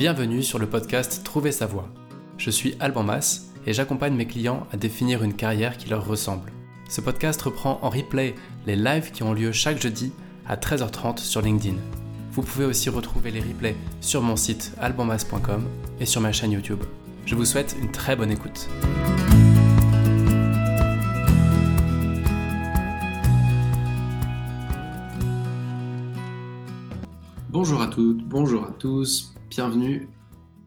Bienvenue sur le podcast Trouver sa voie. Je suis Alban Mas et j'accompagne mes clients à définir une carrière qui leur ressemble. Ce podcast reprend en replay les lives qui ont lieu chaque jeudi à 13h30 sur LinkedIn. Vous pouvez aussi retrouver les replays sur mon site albanmas.com et sur ma chaîne YouTube. Je vous souhaite une très bonne écoute. Bonjour à toutes, bonjour à tous, bienvenue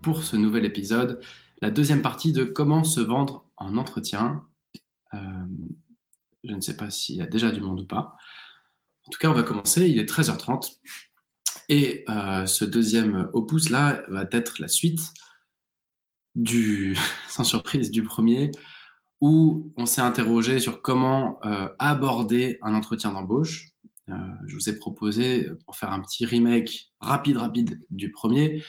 pour ce nouvel épisode, la deuxième partie de comment se vendre en entretien. Euh, je ne sais pas s'il y a déjà du monde ou pas. En tout cas, on va commencer, il est 13h30. Et euh, ce deuxième opus-là va être la suite du, sans surprise, du premier, où on s'est interrogé sur comment euh, aborder un entretien d'embauche. Euh, je vous ai proposé, pour faire un petit remake rapide, rapide du premier,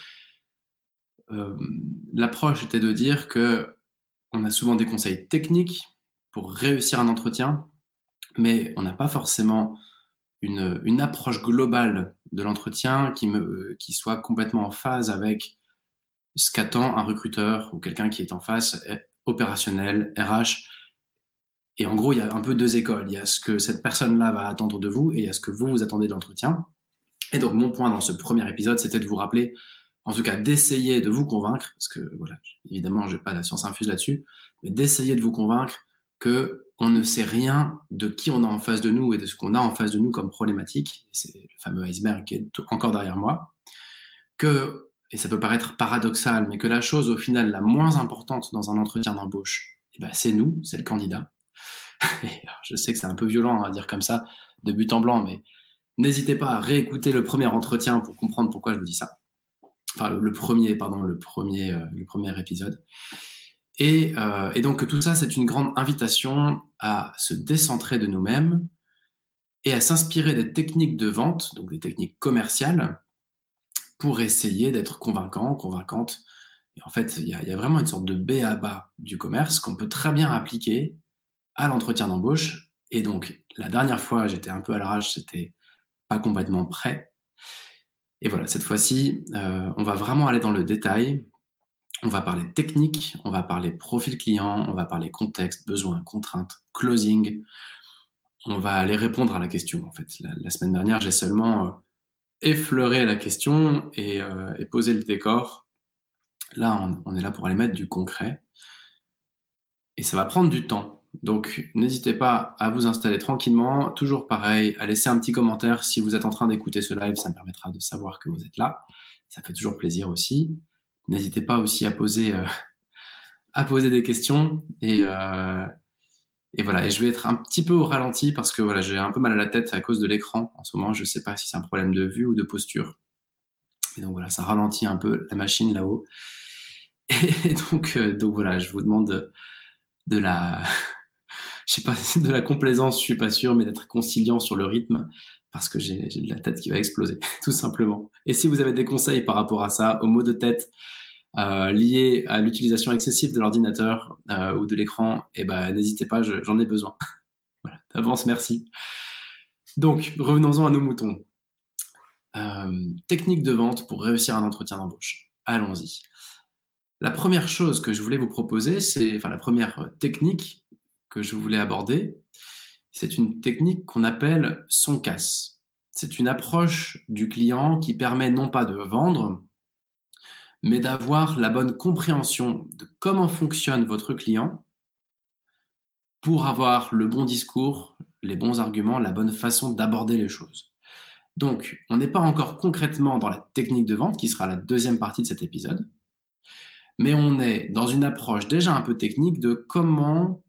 euh, l'approche était de dire que on a souvent des conseils techniques pour réussir un entretien, mais on n'a pas forcément une, approche globale de l'entretien qui, qui soit complètement en phase avec ce qu'attend un recruteur ou quelqu'un qui est en face opérationnel, RH, et en gros, il y a un peu deux écoles. Il y a ce que cette personne-là va attendre de vous et il y a ce que vous, vous attendez de l'entretien. Et donc, mon point dans ce premier épisode, c'était de vous rappeler, en tout cas, d'essayer de vous convaincre, parce que, voilà, évidemment, je n'ai pas la science infuse là-dessus, mais d'essayer de vous convaincre que on ne sait rien de qui on a en face de nous et de ce qu'on a en face de nous comme problématique. C'est le fameux iceberg qui est encore derrière moi. Que, et ça peut paraître paradoxal, mais que la chose, au final, la moins importante dans un entretien d'embauche, eh ben, c'est nous, c'est le candidat je sais que c'est un peu violent à dire comme ça, de but en blanc, mais n'hésitez pas à réécouter le premier entretien pour comprendre pourquoi je vous dis ça. Enfin, le, premier, pardon, le premier, euh, le premier épisode. Et, euh, et donc tout ça, c'est une grande invitation à se décentrer de nous-mêmes et à s'inspirer des techniques de vente, donc des techniques commerciales, pour essayer d'être convaincant, convaincante. Et en fait, il y, y, a vraiment une sorte de B à bas du commerce qu'on peut très bien appliquer à l'entretien d'embauche. Et donc, la dernière fois, j'étais un peu à l'arrache, c'était pas complètement prêt. Et voilà, cette fois-ci, euh, on va vraiment aller dans le détail. On va parler technique, on va parler profil client, on va parler contexte, besoin, contraintes, closing. On va aller répondre à la question. En fait, la, semaine dernière, j'ai seulement euh, effleuré la question et, euh, et, posé le décor. Là, on est là pour aller mettre du concret. Et ça va prendre du temps. Donc, n'hésitez pas à vous installer tranquillement. Toujours pareil, à laisser un petit commentaire si vous êtes en train d'écouter ce live. Ça me permettra de savoir que vous êtes là. Ça fait toujours plaisir aussi. N'hésitez pas aussi à poser, euh, à poser des questions. Et, euh, et voilà. Et je vais être un petit peu au ralenti parce que voilà, j'ai un peu mal à la tête à cause de l'écran en ce moment. Je ne sais pas si c'est un problème de vue ou de posture. Et donc voilà, ça ralentit un peu la machine là-haut. Et donc, euh, donc voilà, je vous demande de la je sais pas, de la complaisance, je suis pas sûr, mais d'être conciliant sur le rythme parce que j'ai de la tête qui va exploser, tout simplement. Et si vous avez des conseils par rapport à ça, aux maux de tête euh, liés à l'utilisation excessive de l'ordinateur euh, ou de l'écran, eh ben, n'hésitez pas, j'en ai besoin. voilà, d'avance, merci. Donc, revenons-en à nos moutons. Euh, technique de vente pour réussir un entretien d'embauche. Allons-y. La première chose que je voulais vous proposer, c'est, enfin, la première technique, que je voulais aborder, c'est une technique qu'on appelle son casse. C'est une approche du client qui permet non pas de vendre, mais d'avoir la bonne compréhension de comment fonctionne votre client pour avoir le bon discours, les bons arguments, la bonne façon d'aborder les choses. Donc, on n'est pas encore concrètement dans la technique de vente, qui sera la deuxième partie de cet épisode, mais on est dans une approche déjà un peu technique de comment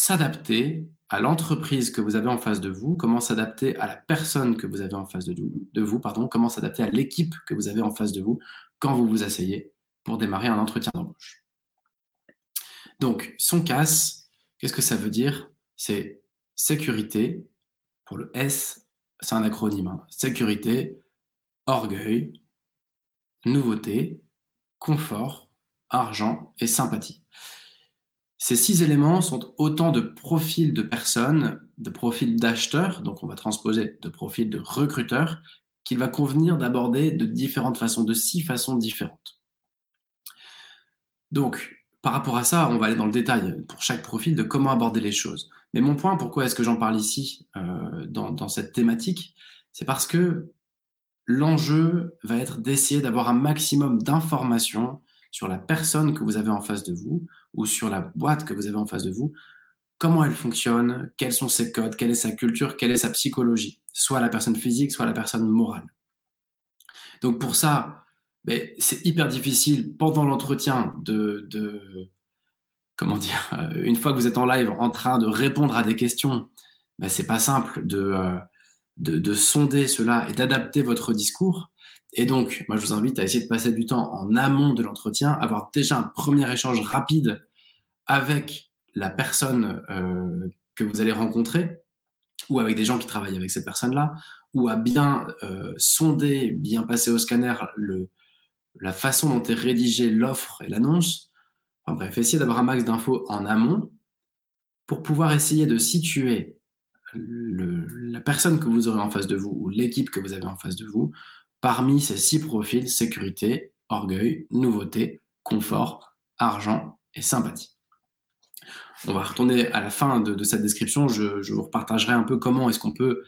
s'adapter à l'entreprise que vous avez en face de vous, comment s'adapter à la personne que vous avez en face de, vous, comment s'adapter à l'équipe que vous avez en face de vous quand vous vous asseyez pour démarrer un entretien d'embauche. Donc, son casse, qu'est-ce que ça veut dire? C'est sécurité, pour le S, c'est un acronyme, hein. sécurité, orgueil, nouveauté, confort, argent et sympathie. Ces six éléments sont autant de profils de personnes, de profils d'acheteurs, donc on va transposer de profils de recruteurs, qu'il va convenir d'aborder de différentes façons, de six façons différentes. Donc, par rapport à ça, on va aller dans le détail pour chaque profil de comment aborder les choses. Mais mon point, pourquoi est-ce que j'en parle ici euh, dans, dans, cette thématique, c'est parce que l'enjeu va être d'essayer d'avoir un maximum d'informations sur la personne que vous avez en face de vous ou sur la boîte que vous avez en face de vous, comment elle fonctionne, quels sont ses codes, quelle est sa culture, quelle est sa psychologie, soit la personne physique, soit la personne morale. Donc pour ça, ben, c'est hyper difficile pendant l'entretien de, comment dire, euh, une fois que vous êtes en live en train de répondre à des questions, ben, c'est pas simple de, euh, de, de sonder cela et d'adapter votre discours. Et donc, moi, je vous invite à essayer de passer du temps en amont de l'entretien, avoir déjà un premier échange rapide avec la personne euh, que vous allez rencontrer, ou avec des gens qui travaillent avec cette personne-là, ou à bien euh, sonder, bien passer au scanner la façon dont est rédigée l'offre et l'annonce. Enfin bref, essayer d'avoir un max d'infos en amont pour pouvoir essayer de situer la personne que vous aurez en face de vous ou l'équipe que vous avez en face de vous parmi ces six profils sécurité, orgueil, nouveauté, confort, argent et sympathie. On va retourner à la fin de, cette description, je, vous repartagerai un peu comment est-ce qu'on peut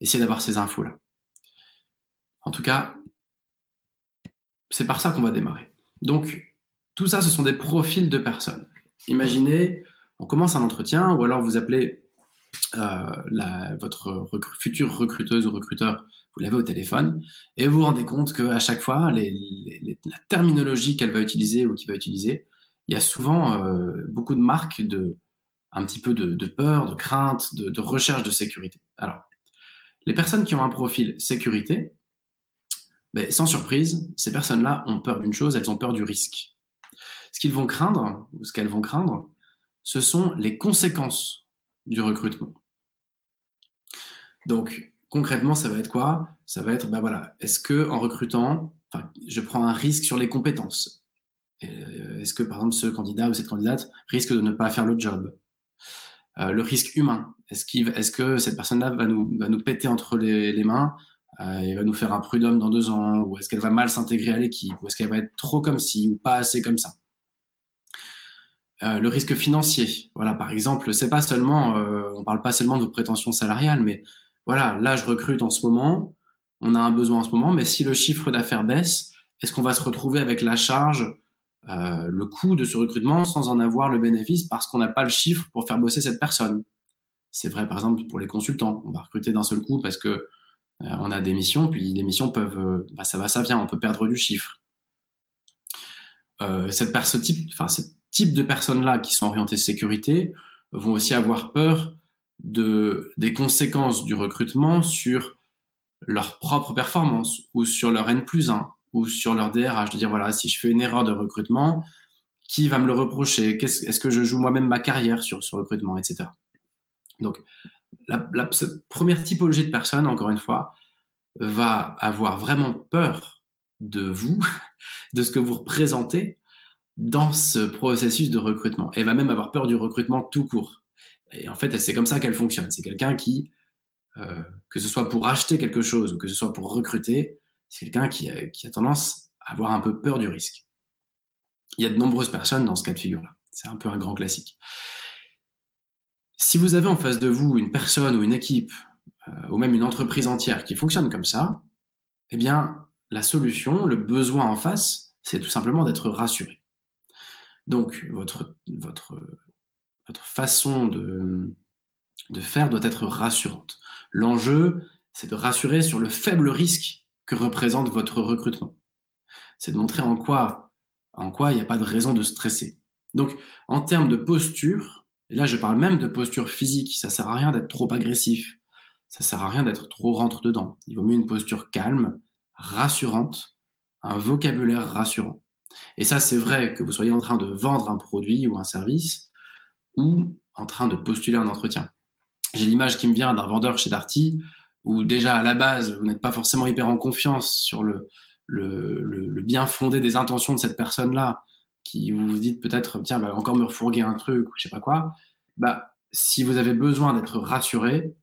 essayer d'avoir ces infos-là. En tout cas, c'est par ça qu'on va démarrer. Donc, tout ça, ce sont des profils de personnes. Imaginez, on commence un entretien, ou alors vous appelez euh, votre future recruteuse ou recruteur vous l'avez au téléphone, et vous vous rendez compte qu'à chaque fois, la terminologie qu'elle va utiliser ou qu'il va utiliser, il y a souvent euh, beaucoup de marques de un petit peu de, de peur, de crainte, de, de, recherche de sécurité. Alors, les personnes qui ont un profil sécurité, ben, sans surprise, ces personnes-là ont peur d'une chose, elles ont peur du risque. Ce qu'ils vont craindre, ou ce qu'elles vont craindre, ce sont les conséquences du recrutement. Donc, concrètement, ça va être quoi? Ça va être, ben est-ce que en recrutant, je prends un risque sur les compétences. Euh, Est-ce que, par exemple, ce candidat ou cette candidate risque de ne pas faire le job? Euh, Le risque humain, est-ce est que cette personne-là va nous, va nous péter entre les, mains? Euh, et va nous faire un prud'homme dans deux ans Ou est-ce qu'elle va mal s'intégrer à l'équipe? Ou est-ce qu'elle va être trop comme ci ou pas assez comme ça? Euh, le risque financier. Voilà, par exemple, c'est pas seulement, euh, on parle pas seulement de vos prétentions salariales, mais voilà, là, je recrute en ce moment, on a un besoin en ce moment, mais si le chiffre d'affaires baisse, est-ce qu'on va se retrouver avec la charge, euh, le coût de ce recrutement sans en avoir le bénéfice parce qu'on n'a pas le chiffre pour faire bosser cette personne? C'est vrai, par exemple, pour les consultants. On va recruter d'un seul coup parce que euh, on a des missions, puis les missions peuvent, euh, bah, ça va, ça vient, on peut perdre du chiffre. Cette ce type, ce type de personnes-là qui sont orientées sécurité vont aussi avoir peur de, des conséquences du recrutement sur leur propre performance ou sur leur N plus 1 ou sur leur DRH. De dire, voilà, si je fais une erreur de recrutement, qui va me le reprocher? Est-ce que je joue moi-même ma carrière sur ce recrutement, etc. Donc, la, la première typologie de personne, encore une fois, va avoir vraiment peur de vous, de ce que vous représentez dans ce processus de recrutement. Elle va même avoir peur du recrutement tout court. Et en fait, c'est comme ça qu'elle fonctionne. C'est quelqu'un qui, euh, que ce soit pour acheter quelque chose ou que ce soit pour recruter, c'est quelqu'un qui, a tendance à avoir un peu peur du risque. Il y a de nombreuses personnes dans ce cas de figure-là. C'est un peu un grand classique. Si vous avez en face de vous une personne ou une équipe, euh, ou même une entreprise entière qui fonctionne comme ça, eh bien, la solution, le besoin en face, c'est tout simplement d'être rassuré. Donc, votre, votre votre façon de, faire doit être rassurante. L'enjeu, c'est de rassurer sur le faible risque que représente votre recrutement. C'est de montrer en quoi, en quoi il n'y a pas de raison de stresser. Donc, en termes de posture, et là je parle même de posture physique, ça sert à rien d'être trop agressif, ça sert à rien d'être trop rentre dedans. Il vaut mieux une posture calme, rassurante, un vocabulaire rassurant. Et ça, c'est vrai que vous soyez en train de vendre un produit ou un service, ou en train de postuler un entretien. J'ai l'image qui me vient d'un vendeur chez Darty, où déjà à la base, vous n'êtes pas forcément hyper en confiance sur le, bien fondé des intentions de cette personne-là, qui vous vous dites peut-être, tiens, va encore me refourguer un truc, ou je sais pas quoi. Bah, si vous avez besoin d'être rassuré,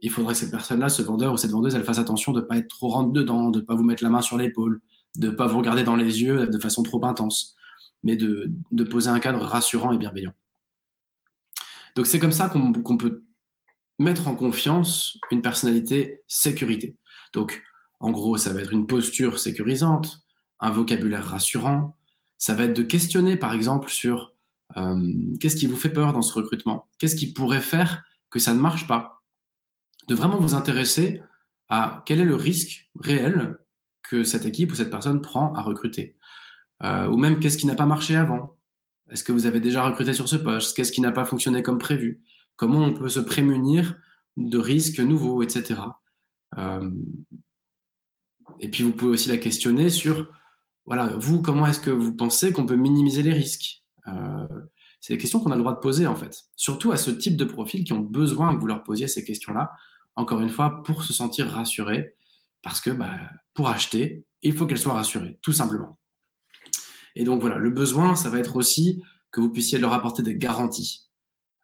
il faudrait que cette personne-là, ce vendeur ou cette vendeuse, elle fasse attention de ne pas être trop rentre dedans, de ne pas vous mettre la main sur l'épaule, de ne pas vous regarder dans les yeux de façon trop intense, mais de, poser un cadre rassurant et bienveillant. Donc c'est comme ça qu'on peut mettre en confiance une personnalité sécurité. Donc en gros, ça va être une posture sécurisante, un vocabulaire rassurant, ça va être de questionner par exemple sur euh, qu'est-ce qui vous fait peur dans ce recrutement, qu'est-ce qui pourrait faire que ça ne marche pas, de vraiment vous intéresser à quel est le risque réel que cette équipe ou cette personne prend à recruter. Euh, ou même qu'est-ce qui n'a pas marché avant? Est-ce que vous avez déjà recruté sur ce poste? Qu'est-ce qui n'a pas fonctionné comme prévu? Comment on peut se prémunir de risques nouveaux, etc. Euh, et puis vous pouvez aussi la questionner sur, voilà, vous, comment est-ce que vous pensez qu'on peut minimiser les risques? Euh, C'est des questions qu'on a le droit de poser en fait, surtout à ce type de profil qui ont besoin que vous leur posiez ces questions-là, encore une fois, pour se sentir rassurés, parce que bah, pour acheter, il faut qu'elles soient rassurées, tout simplement. Et donc voilà, le besoin, ça va être aussi que vous puissiez leur apporter des garanties.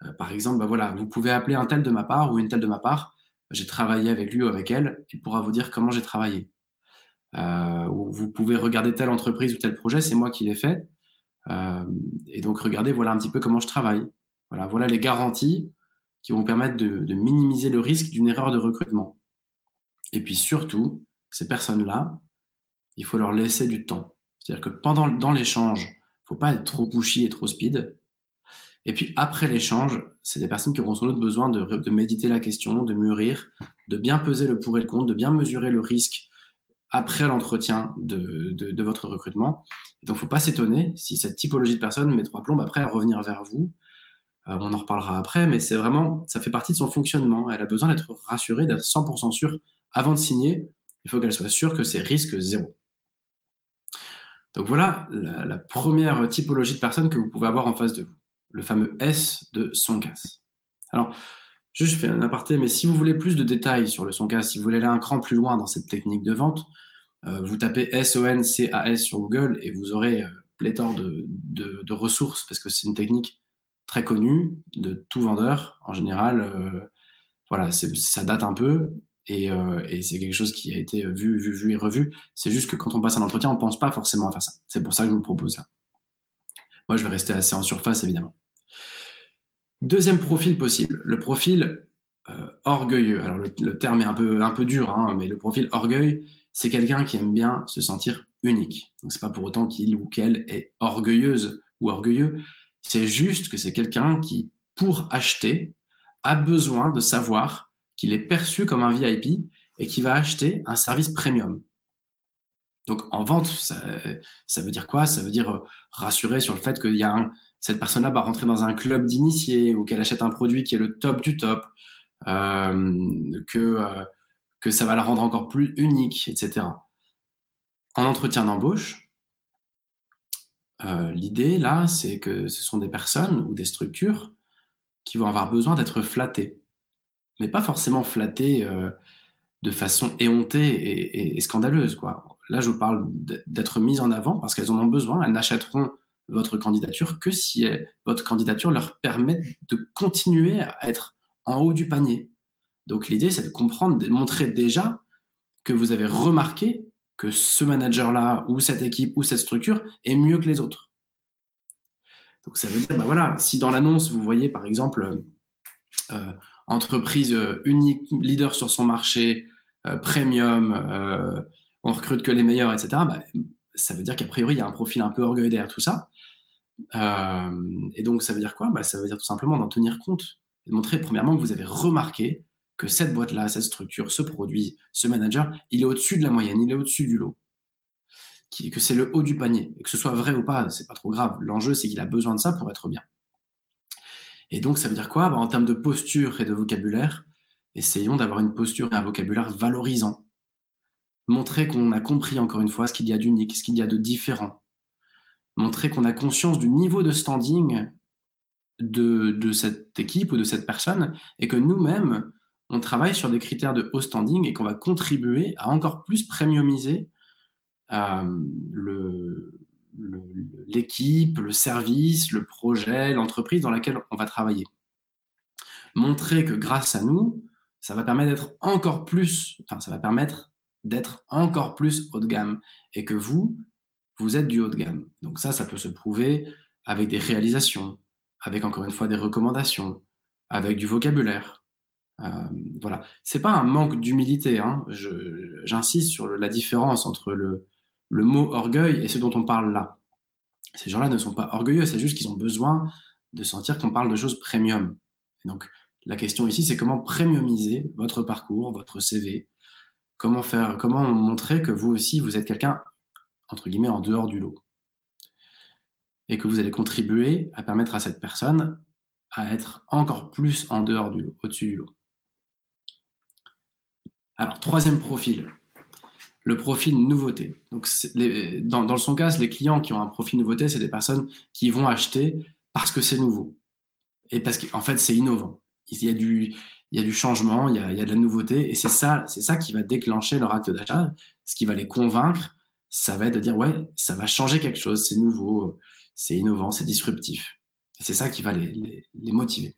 Euh, par exemple, bah voilà, vous pouvez appeler un tel de ma part ou une telle de ma part. J'ai travaillé avec lui ou avec elle. Il pourra vous dire comment j'ai travaillé. Euh, ou vous pouvez regarder telle entreprise ou tel projet, c'est moi qui l'ai fait. Euh, et donc regardez, voilà un petit peu comment je travaille. Voilà, voilà les garanties qui vont permettre de minimiser le risque d'une erreur de recrutement. Et puis surtout, ces personnes-là, il faut leur laisser du temps. C'est-à-dire que pendant dans l'échange, il ne faut pas être trop pushy et trop speed. Et puis après l'échange, c'est des personnes qui auront sans doute besoin de, méditer la question, de mûrir, de bien peser le pour et le contre, de bien mesurer le risque après l'entretien de, de, votre recrutement. donc, faut pas s'étonner si cette typologie de personne met trois plombes après à revenir vers vous. Euh, on en reparlera après, mais c'est vraiment, ça fait partie de son fonctionnement. Elle a besoin d'être rassurée, d'être 100% sûre avant de signer. Il faut qu'elle soit sûre que c'est risque zéro. Donc voilà la, première typologie de personne que vous pouvez avoir en face de vous, le fameux S de son casse. Alors, juste fais un aparté, mais si vous voulez plus de détails sur le son casse, si vous voulez aller un cran plus loin dans cette technique de vente, euh, vous tapez S-O-N-C-A-S sur Google et vous aurez euh, pléthore de, de, ressources parce que c'est une technique très connue de tout vendeur en général. Euh, voilà, ça date un peu, euh, et, c'est quelque chose qui a été vu, vu, vu et revu. C'est juste que quand on passe un entretien, on ne pense pas forcément à faire ça. C'est pour ça que je vous propose ça. Moi, je vais rester assez en surface, évidemment. Deuxième profil possible, le profil euh, orgueilleux. Alors, le, terme est un peu, un peu dur, hein, mais le profil orgueil, c'est quelqu'un qui aime bien se sentir unique. Donc, c'est pas pour autant qu'il ou qu'elle est orgueilleuse ou orgueilleux. C'est juste que c'est quelqu'un qui, pour acheter, a besoin de savoir qu'il est perçu comme un VIP et qui va acheter un service premium. Donc en vente, ça, veut dire quoi? Ça veut dire euh, rassurer sur le fait que y a cette personne-là va rentrer dans un club d'initiés ou qu'elle achète un produit qui est le top du top, euh, que, euh, que ça va la rendre encore plus unique, etc. En entretien d'embauche, l'idée là, c'est que ce sont des personnes ou des structures qui vont avoir besoin d'être flattées mais pas forcément flatté euh, de façon éhontée et, scandaleuse. Quoi. Là, je vous parle d'être mises en avant parce qu'elles en ont besoin. Elles n'achèteront votre candidature que si votre candidature leur permet de continuer à être en haut du panier. Donc l'idée, c'est de comprendre, de montrer déjà que vous avez remarqué que ce manager-là, ou cette équipe, ou cette structure est mieux que les autres. Donc ça veut dire, bah voilà, si dans l'annonce, vous voyez par exemple euh, entreprise euh, unique, leader sur son marché, euh, premium, euh, on recrute que les meilleurs, etc., bah, ça veut dire qu'a priori, il y a un profil un peu orgueil derrière tout ça. et donc, ça veut dire quoi? Bah, Ça veut dire tout simplement d'en tenir compte et de montrer, premièrement, que vous avez remarqué que cette boîte-là, cette structure, ce produit, ce manager, il est au-dessus de la moyenne, il est au-dessus du lot. que c'est le haut du panier. Que ce soit vrai ou pas, c'est pas trop grave. L'enjeu, c'est qu'il a besoin de ça pour être bien. Et donc, ça veut dire quoi? Bah, En termes de posture et de vocabulaire, essayons d'avoir une posture et un vocabulaire valorisant. Montrer qu'on a compris encore une fois ce qu'il y a d'unique, ce qu'il y a de différent. Montrer qu'on a conscience du niveau de standing de, cette équipe ou de cette personne et que nous-mêmes, on travaille sur des critères de haut standing et qu'on va contribuer à encore plus premiumiser euh, le, l'équipe, le, service, le projet, l'entreprise dans laquelle on va travailler. Montrer que grâce à nous, ça va permettre d'être encore plus, enfin, ça va permettre d'être encore plus haut de gamme et que vous, vous êtes du haut de gamme. Donc ça, ça peut se prouver avec des réalisations, avec encore une fois des recommandations, avec du vocabulaire. Euh, voilà, c'est pas un manque d'humilité. Hein. J'insiste sur la différence entre le, le mot orgueil et ce dont on parle là. Ces gens-là ne sont pas orgueilleux, c'est juste qu'ils ont besoin de sentir qu'on parle de choses premium. Donc, la question ici, c'est comment premiumiser votre parcours, votre CV, comment faire, comment montrer que vous aussi, vous êtes quelqu'un, entre guillemets, en dehors du lot? Et que vous allez contribuer à permettre à cette personne à être encore plus en dehors du lot, au-dessus du lot. Alors, troisième profil, le profil nouveauté. Donc, dans, dans son cas, les clients qui ont un profil nouveauté, c'est des personnes qui vont acheter parce que c'est nouveau. Et parce qu'en fait, c'est innovant. Il y a du, changement, il y a, de la nouveauté. Et c'est ça, ça qui va déclencher leur acte d'achat. Ce qui va les convaincre, ça va être de dire, ouais, ça va changer quelque chose, c'est nouveau, c'est innovant, c'est disruptif. Et c'est ça qui va les, les, motiver.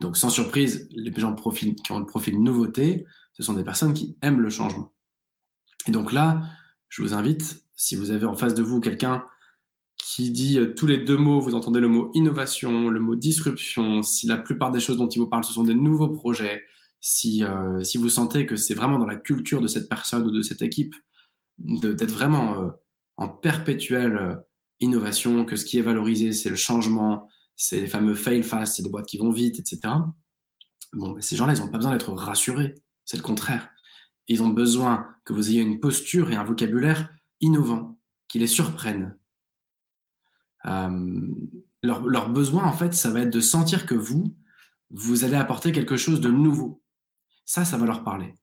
Donc, sans surprise, les gens qui ont le profil nouveauté, ce sont des personnes qui aiment le changement. Et donc là, je vous invite, si vous avez en face de vous quelqu'un qui dit euh, tous les deux mots, vous entendez le mot innovation, le mot disruption, si la plupart des choses dont il vous parle, ce sont des nouveaux projets, si, euh, si vous sentez que c'est vraiment dans la culture de cette personne ou de cette équipe, d'être vraiment euh, en perpétuelle innovation, que ce qui est valorisé, c'est le changement, c'est les fameux fail fast, c'est des boîtes qui vont vite, etc. Bon, ben, ces gens-là, ils n'ont pas besoin d'être rassurés, c'est le contraire. Ils ont besoin que vous ayez une posture et un vocabulaire innovant, qui les surprennent, euh, leur, leur, besoin, en fait, ça va être de sentir que vous, vous allez apporter quelque chose de nouveau. Ça, ça va leur parler.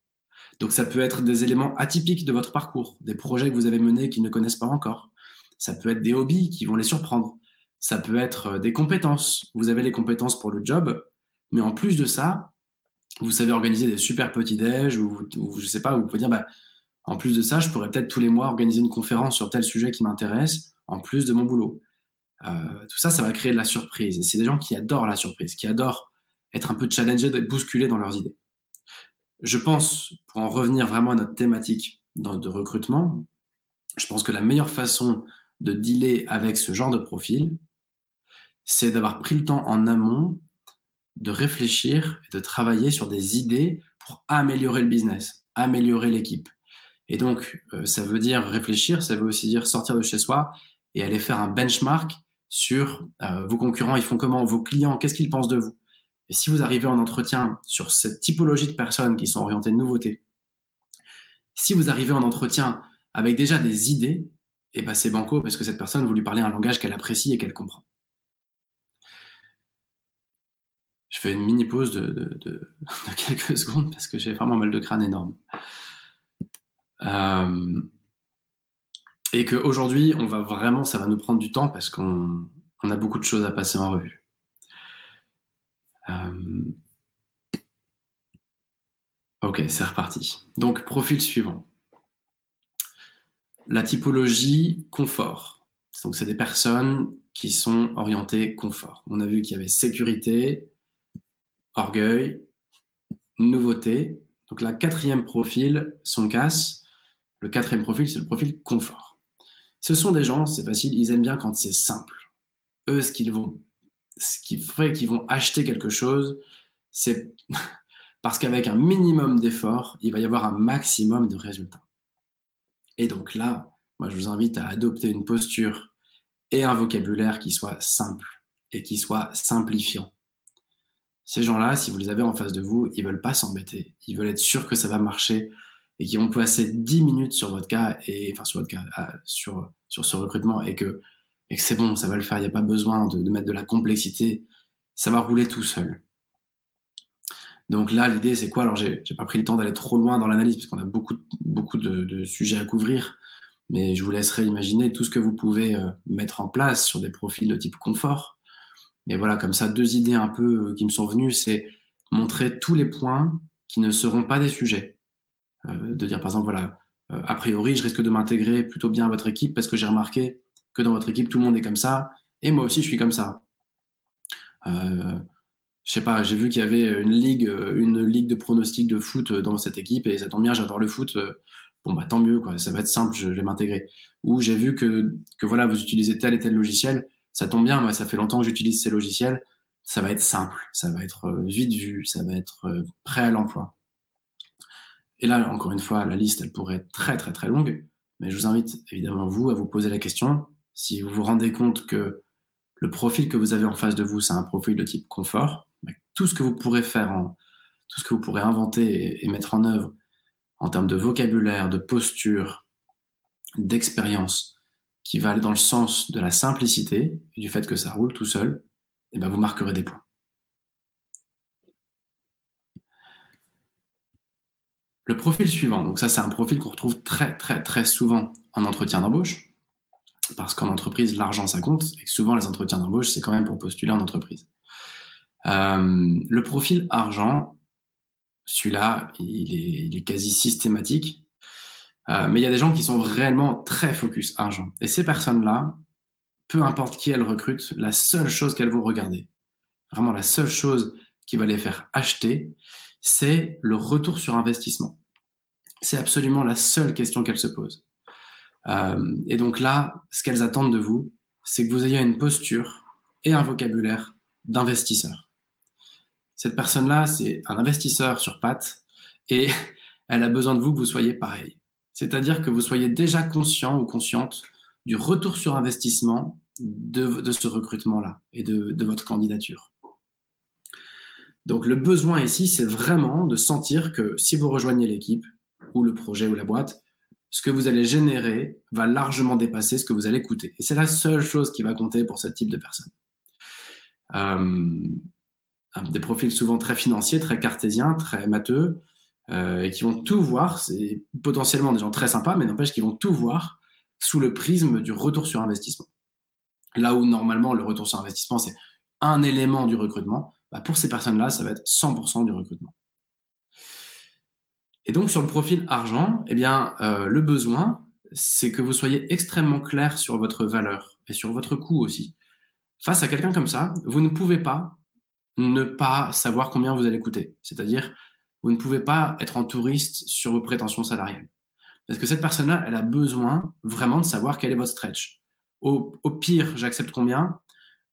Donc, ça peut être des éléments atypiques de votre parcours, des projets que vous avez menés qu'ils ne connaissent pas encore. Ça peut être des hobbies qui vont les surprendre. Ça peut être euh, des compétences. Vous avez les compétences pour le job, mais en plus de ça, vous savez organiser des super petits déj ou, ou je sais pas, vous pouvez dire, bah, en plus de ça, je pourrais peut-être tous les mois organiser une conférence sur tel sujet qui m'intéresse, en plus de mon boulot. Euh, tout ça, ça va créer de la surprise. Et c'est des gens qui adorent la surprise, qui adorent être un peu challengés, d'être bousculés dans leurs idées. Je pense, pour en revenir vraiment à notre thématique de recrutement, je pense que la meilleure façon de dealer avec ce genre de profil, c'est d'avoir pris le temps en amont de réfléchir et de travailler sur des idées pour améliorer le business, améliorer l'équipe. Et donc, euh, ça veut dire réfléchir, ça veut aussi dire sortir de chez soi et aller faire un benchmark sur euh, vos concurrents, ils font comment, vos clients, qu'est-ce qu'ils pensent de vous. Et si vous arrivez en entretien sur cette typologie de personnes qui sont orientées de nouveauté, si vous arrivez en entretien avec déjà des idées, et eh ben c'est banco parce que cette personne, vous lui parlez un langage qu'elle apprécie et qu'elle comprend. Je fais une mini pause de, quelques secondes parce que j'ai vraiment mal de crâne énorme. Euh, et qu'aujourd'hui, on va vraiment, ça va nous prendre du temps parce qu'on on a beaucoup de choses à passer en revue. Euh... Ok, c'est reparti. Donc, profil suivant. La typologie confort. Donc, c'est des personnes qui sont orientées confort. On a vu qu'il y avait sécurité, orgueil, nouveauté. Donc, la quatrième profil, son casse. Le quatrième profil, c'est le profil confort. Ce sont des gens, c'est facile, ils aiment bien quand c'est simple. Eux, ce qu'ils vont, ce qui ferait qu'ils vont acheter quelque chose, c'est parce qu'avec un minimum d'efforts, il va y avoir un maximum de résultats. Et donc là, moi, je vous invite à adopter une posture et un vocabulaire qui soit simple et qui soit simplifiant. Ces gens-là, si vous les avez en face de vous, ils veulent pas s'embêter. Ils veulent être sûrs que ça va marcher et qui vont passer 10 minutes sur votre cas, et, enfin sur votre cas, ah, sur, sur ce recrutement, et que, et que c'est bon, ça va le faire, il n'y a pas besoin de, de, mettre de la complexité, ça va rouler tout seul. Donc là, l'idée, c'est quoi? Alors, j'ai pas pris le temps d'aller trop loin dans l'analyse, parce qu'on a beaucoup, beaucoup de, de, sujets à couvrir, mais je vous laisserai imaginer tout ce que vous pouvez euh, mettre en place sur des profils de type confort. Et voilà, comme ça, deux idées un peu euh, qui me sont venues, c'est montrer tous les points qui ne seront pas des sujets euh, de dire par exemple, voilà, euh, a priori, je risque de m'intégrer plutôt bien à votre équipe parce que j'ai remarqué que dans votre équipe, tout le monde est comme ça, et moi aussi, je suis comme ça. Je sais pas, j'ai vu qu'il y avait une ligue, une ligue de pronostics de foot dans cette équipe et ça tombe bien, j'adore le foot. Bon, bah tant mieux, quoi. Ça va être simple, je vais m'intégrer. Ou j'ai vu que, que voilà, vous utilisez tel et tel logiciel. Ça tombe bien, moi, ça fait longtemps que j'utilise ces logiciels. Ça va être simple, ça va être vite vu, ça va être prêt à l'emploi. Et là, encore une fois, la liste, elle pourrait être très, très, très longue. Mais je vous invite évidemment, vous, à vous poser la question. Si vous vous rendez compte que le profil que vous avez en face de vous, c'est un profil de type confort, tout ce que vous pourrez faire, tout ce que vous pourrez inventer et, mettre en œuvre en termes de vocabulaire, de posture, d'expérience, qui va aller dans le sens de la simplicité et du fait que ça roule tout seul, et eh ben vous marquerez des points. Le profil suivant, donc ça c'est un profil qu'on retrouve très très très souvent en entretien d'embauche, parce qu'en entreprise l'argent ça compte, et souvent les entretiens d'embauche c'est quand même pour postuler en entreprise. Euh, le profil argent, celui-là il est, quasi systématique, euh, mais il y a des gens qui sont réellement très focus argent. Et ces personnes-là, peu importe qui elles recrutent, la seule chose qu'elles vont regarder, vraiment la seule chose qui va les faire acheter, c'est le retour sur investissement. C'est absolument la seule question qu'elles se posent. Euh, et donc là, ce qu'elles attendent de vous, c'est que vous ayez une posture et un vocabulaire d'investisseur. Cette personne-là, c'est un investisseur sur pattes et elle a besoin de vous que vous soyez pareil. C'est-à-dire que vous soyez déjà conscient ou consciente du retour sur investissement de, ce recrutement-là et de votre candidature. Donc le besoin ici, c'est vraiment de sentir que si vous rejoignez l'équipe ou le projet ou la boîte, ce que vous allez générer va largement dépasser ce que vous allez coûter. Et c'est la seule chose qui va compter pour ce type de personnes. Euh, des profils souvent très financiers, très cartésiens, très matheux, euh, et qui vont tout voir. C'est potentiellement des gens très sympas, mais n'empêche qu'ils vont tout voir sous le prisme du retour sur investissement. Là où normalement le retour sur investissement, c'est un élément du recrutement, bah, pour ces personnes-là, ça va être 100% du recrutement. Et donc sur le profil argent, eh bien, euh, le besoin, c'est que vous soyez extrêmement clair sur votre valeur et sur votre coût aussi. Face à quelqu'un comme ça, vous ne pouvez pas ne pas savoir combien vous allez coûter. C'est-à-dire, vous ne pouvez pas être en touriste sur vos prétentions salariales. Parce que cette personne-là, elle a besoin vraiment de savoir quel est votre stretch. Au, pire, j'accepte combien.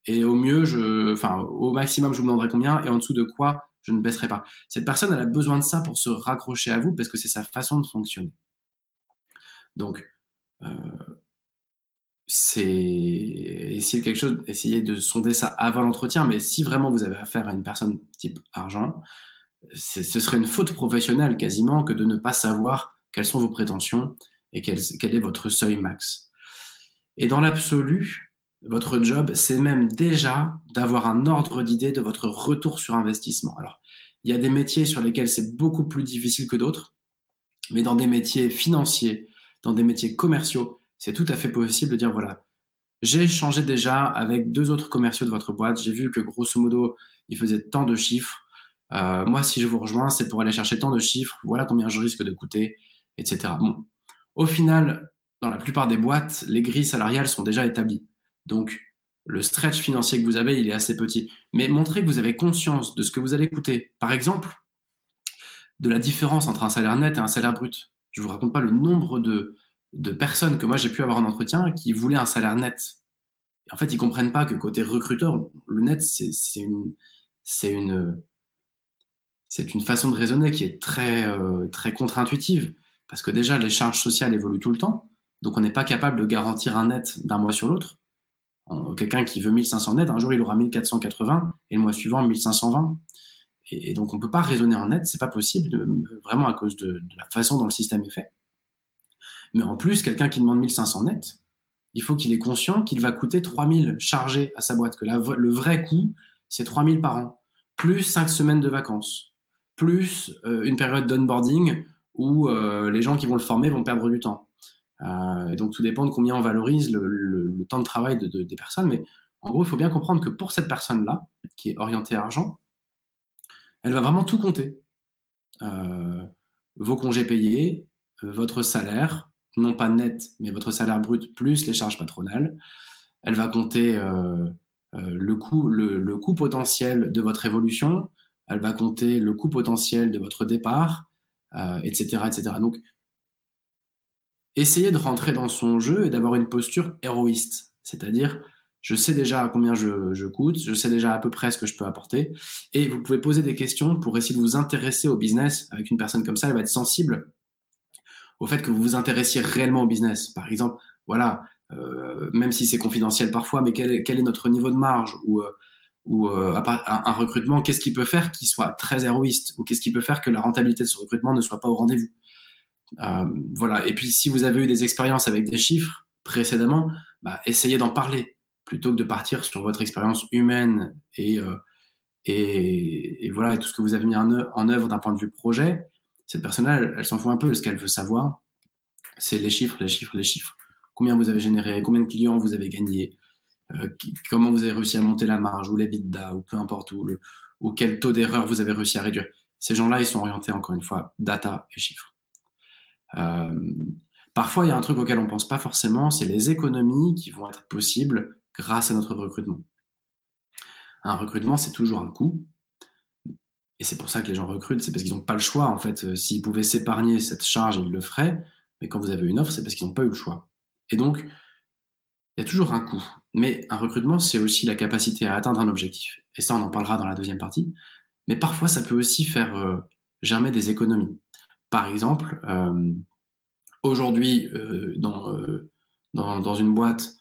Et au mieux, enfin, au maximum, je vous demanderai combien, et en dessous de quoi je ne baisserai pas. Cette personne, elle a besoin de ça pour se raccrocher à vous parce que c'est sa façon de fonctionner. Donc, euh, c'est essayer quelque chose, de sonder ça avant l'entretien, mais si vraiment vous avez affaire à une personne type argent, ce serait une faute professionnelle quasiment que de ne pas savoir quelles sont vos prétentions et quel, est votre seuil max. Et dans l'absolu, votre job, c'est même déjà d'avoir un ordre d'idée de votre retour sur investissement. Alors, il y a des métiers sur lesquels c'est beaucoup plus difficile que d'autres, mais dans des métiers financiers, dans des métiers commerciaux, c'est tout à fait possible de dire, voilà, j'ai échangé déjà avec deux autres commerciaux de votre boîte, j'ai vu que grosso modo, ils faisaient tant de chiffres. Euh, moi, si je vous rejoins, c'est pour aller chercher tant de chiffres, voilà combien je risque de coûter, etc. Bon. Au final, dans la plupart des boîtes, les grilles salariales sont déjà établies. Donc, le stretch financier que vous avez, il est assez petit. Mais montrez que vous avez conscience de ce que vous allez coûter. Par exemple, de la différence entre un salaire net et un salaire brut. Je ne vous raconte pas le nombre de, personnes que moi j'ai pu avoir en entretien qui voulaient un salaire net. en fait, ils ne comprennent pas que côté recruteur, le net, c'est une, une, une façon de raisonner qui est très, euh, très contre-intuitive. Parce que déjà, les charges sociales évoluent tout le temps. Donc, on n'est pas capable de garantir un net d'un mois sur l'autre. Quelqu'un qui veut 1500 net, un jour il aura 1480 et le mois suivant 1520. Et, donc on ne peut pas raisonner en net, c'est pas possible, vraiment à cause de, la façon dont le système est fait. Mais en plus, quelqu'un qui demande 1500 net, il faut qu'il ait conscient qu'il va coûter 3000 chargés à sa boîte, que le vrai coût, c'est 3000 par an, plus 5 semaines de vacances, plus euh, une période d'onboarding où euh, les gens qui vont le former vont perdre du temps. Euh, donc tout dépend de combien on valorise le, temps de travail des personnes. Mais en gros, il faut bien comprendre que pour cette personne-là, qui est orientée argent, elle va vraiment tout compter. Vos congés payés, votre salaire, non pas net, mais votre salaire brut plus les charges patronales. Elle va compter le, coût potentiel de votre évolution, elle va compter le coût potentiel de votre départ, etc., etc. Donc, essayez de rentrer dans son jeu et d'avoir une posture héroïste, c'est-à-dire je sais déjà combien je, coûte, je sais déjà à peu près ce que je peux apporter, et vous pouvez poser des questions pour essayer de vous intéresser au business. Avec une personne comme ça, elle va être sensible au fait que vous vous intéressiez réellement au business. Par exemple, voilà, euh, même si c'est confidentiel parfois, mais quel est, notre niveau de marge ou, euh, ou euh, un, recrutement, qu'est-ce qui peut faire qu'il soit très héroïste ou qu'est-ce qui peut faire que la rentabilité de ce recrutement ne soit pas au rendez-vous? voilà. Et puis, si vous avez eu des expériences avec des chiffres précédemment, bah, essayez d'en parler plutôt que de partir sur votre expérience humaine et, et, voilà, et tout ce que vous avez mis en œuvre d'un point de vue projet cette personne-là, elle, s'en fout un peu. Ce qu'elle veut savoir, c'est les chiffres, les chiffres, les chiffres. Combien vous avez généré, combien de clients vous avez gagné, euh, comment vous avez réussi à monter la marge ou les bidas ou peu importe le, ou quel taux d'erreur vous avez réussi à réduire. Ces gens-là, ils sont orientés encore une fois data et chiffres. Euh, parfois, il y a un truc auquel on ne pense pas forcément, c'est les économies qui vont être possibles grâce à notre recrutement. Un recrutement, c'est toujours un coût, et c'est pour ça que les gens recrutent, c'est parce qu'ils n'ont pas le choix. En fait, euh, s'ils pouvaient s'épargner cette charge, ils le feraient. Mais quand vous avez une offre, c'est parce qu'ils n'ont pas eu le choix. Et donc, il y a toujours un coût. Mais un recrutement, c'est aussi la capacité à atteindre un objectif. Et ça, on en parlera dans la deuxième partie. Mais parfois, ça peut aussi faire euh, germer des économies. Par exemple, euh, aujourd'hui, dans, dans, dans, une boîte,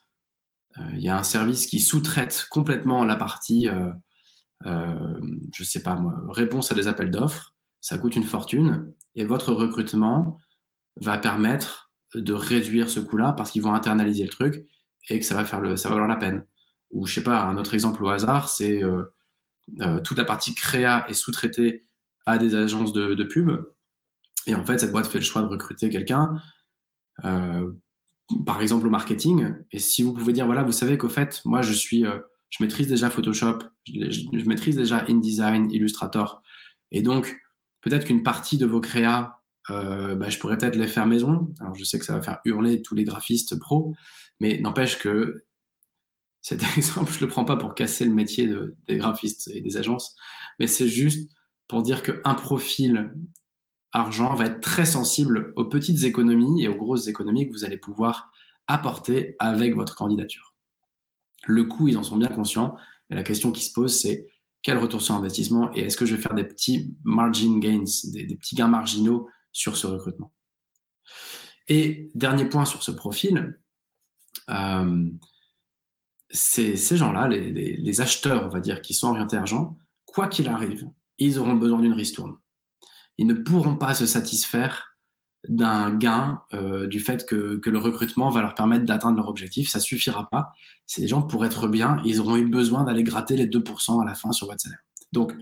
il y a un service qui sous-traite complètement la partie euh, je sais pas moi, réponse à des appels d'offres, ça coûte une fortune, et votre recrutement va permettre de réduire ce coût-là parce qu'ils vont internaliser le truc et que ça va faire le, ça va valoir la peine. Ou je sais pas, un autre exemple au hasard, c'est euh, euh, toute la partie créa est sous-traitée à des agences de, pub. Et en fait, cette boîte fait le choix de recruter quelqu'un, par exemple au marketing. Et si vous pouvez dire, voilà, vous savez qu'au fait, moi, je suis je maîtrise déjà Photoshop, je, maîtrise déjà InDesign, Illustrator. Et donc, peut-être qu'une partie de vos créas, euh, bah, je pourrais peut-être les faire maison. Alors, je sais que ça va faire hurler tous les graphistes pros, mais n'empêche que cet exemple, je ne le prends pas pour casser le métier des graphistes et des agences, mais c'est juste pour dire qu'un profil argent va être très sensible aux petites économies et aux grosses économies que vous allez pouvoir apporter avec votre candidature. Le coût, ils en sont bien conscients. Mais la question qui se pose, c'est quel retour sur investissement et est-ce que je vais faire des petits margin gains, des, petits gains marginaux sur ce recrutement? Et dernier point sur ce profil, euh, ces gens-là, les, acheteurs, on va dire, qui sont orientés argent, quoi qu'il arrive, ils auront besoin d'une ristourne. Ils ne pourront pas se satisfaire d'un gain euh, du fait que, le recrutement va leur permettre d'atteindre leur objectif. Ça suffira pas. Ces gens, pour être bien, ils auront eu besoin d'aller gratter les 2% à la fin sur votre salaire. Donc,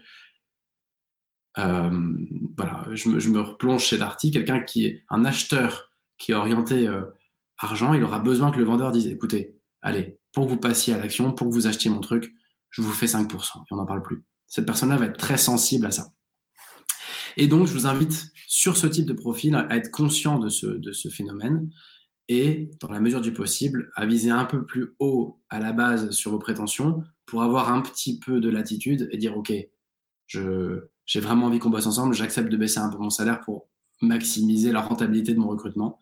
euh, voilà, je me, replonge chez Darty. Quelqu'un qui est un acheteur qui est orienté argent, il aura besoin que le vendeur dise écoutez, allez, pour que vous passiez à l'action, pour que vous achetiez mon truc, je vous fais 5%. Et on n'en parle plus. Cette personne-là va être très sensible à ça. Et donc, je vous invite sur ce type de profil à être conscient de ce, de ce phénomène et, dans la mesure du possible, à viser un peu plus haut à la base sur vos prétentions pour avoir un petit peu de latitude et dire, OK, j'ai vraiment envie qu'on bosse ensemble, j'accepte de baisser un peu mon salaire pour maximiser la rentabilité de mon recrutement.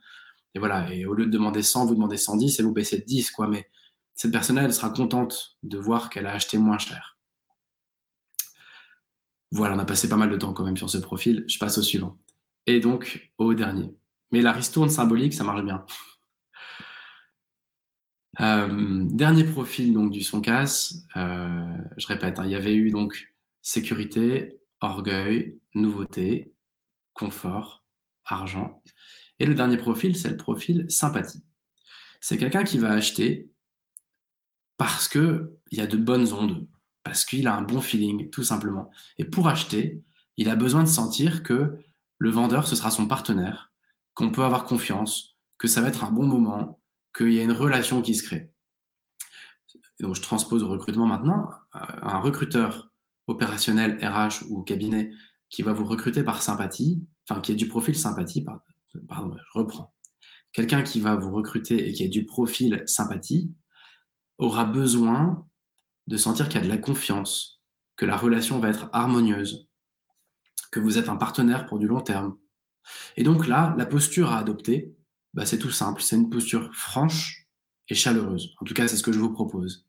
Et voilà, au lieu de demander 100, vous demandez 110 et vous baissez de 10, quoi. Mais cette personne-là, elle sera contente de voir qu'elle a acheté moins cher. Voilà, on a passé pas mal de temps quand même sur ce profil. Je passe au suivant. Et donc au dernier. Mais la ristourne symbolique, ça marche bien. Euh, dernier profil donc du son. Euh, je répète, hein, il y avait eu donc sécurité, orgueil, nouveauté, confort, argent. Et le dernier profil, c'est le profil sympathie. C'est quelqu'un qui va acheter parce qu'il y a de bonnes ondes, parce qu'il a un bon feeling, tout simplement. Et pour acheter, il a besoin de sentir que le vendeur, ce sera son partenaire, qu'on peut avoir confiance, que ça va être un bon moment, qu'il y a une relation qui se crée. je transpose au recrutement maintenant. Euh, un recruteur opérationnel, RH ou cabinet qui va vous recruter par sympathie, enfin qui est du profil sympathie, pardon, je reprends. Quelqu'un qui va vous recruter et qui est du profil sympathie aura besoin de sentir qu'il y a de la confiance, que la relation va être harmonieuse, que vous êtes un partenaire pour du long terme. Et donc là, la posture à adopter, bah, c'est tout simple, c'est une posture franche et chaleureuse. En tout cas, c'est ce que je vous propose.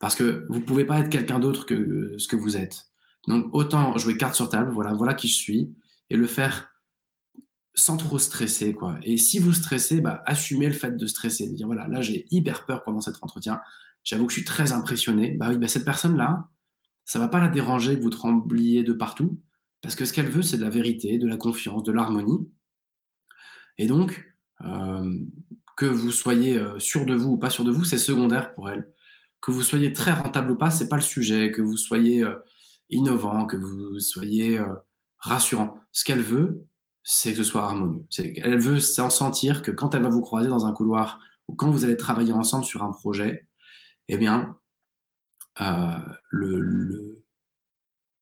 Parce que vous ne pouvez pas être quelqu'un d'autre que ce que vous êtes. Donc autant jouer carte sur table, voilà, voilà qui je suis, et le faire sans trop stresser. Quoi. Et si vous stressez, bah, assumez le fait de stresser, de dire voilà, là j'ai hyper peur pendant cet entretien, j'avoue que je suis très impressionné. Bah oui, bah, cette personne-là, ça va pas la déranger que vous trembliez de partout, parce que ce qu'elle veut, c'est de la vérité, de la confiance, de l'harmonie. Et donc, euh, que vous soyez euh, sûr de vous ou pas sûr de vous, c'est secondaire pour elle. Que vous soyez très rentable ou pas, c'est pas le sujet. Que vous soyez euh, innovant, que vous soyez rassurant. Ce qu'elle veut, c'est que ce soit harmonieux. Elle veut s'en sentir que quand elle va vous croiser dans un couloir ou quand vous allez travailler ensemble sur un projet, eh bien, le, le,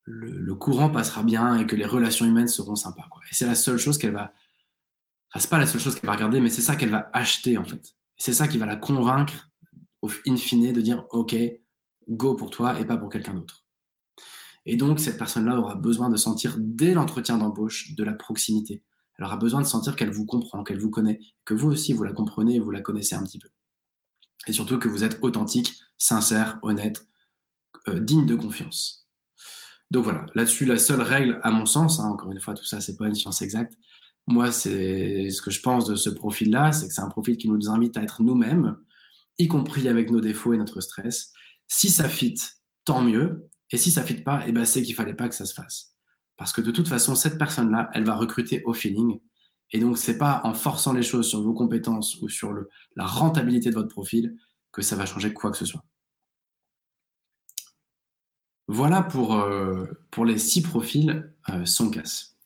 le, courant passera bien et que les relations humaines seront sympas. Quoi. Et c'est la seule chose qu'elle va c'est pas la seule chose qu'elle va regarder, mais c'est ça qu'elle va acheter en fait. C'est ça qui va la convaincre, in fine, de dire OK, go pour toi et pas pour quelqu'un d'autre. Et donc, cette personne-là aura besoin de sentir dès l'entretien d'embauche de la proximité. Elle aura besoin de sentir qu'elle vous comprend, qu'elle vous connaît, que vous aussi vous la comprenez et vous la connaissez un petit peu. Et surtout que vous êtes authentique, sincère, honnête, euh, digne de confiance. Donc voilà, là-dessus, la seule règle, à mon sens, hein, encore une fois, tout ça, c'est pas une science exacte, moi, c'est ce que je pense de ce profil-là, c'est que c'est un profil qui nous invite à être nous-mêmes, y compris avec nos défauts et notre stress. Si ça fit, tant mieux. Et si ça fit pas, eh ben, c'est qu'il fallait pas que ça se fasse. Parce que de toute façon, cette personne-là, elle va recruter au feeling. Et donc, c'est pas en forçant les choses sur vos compétences ou sur la rentabilité de votre profil que ça va changer quoi que ce soit. Voilà pour, euh, les six profils euh, sans casse.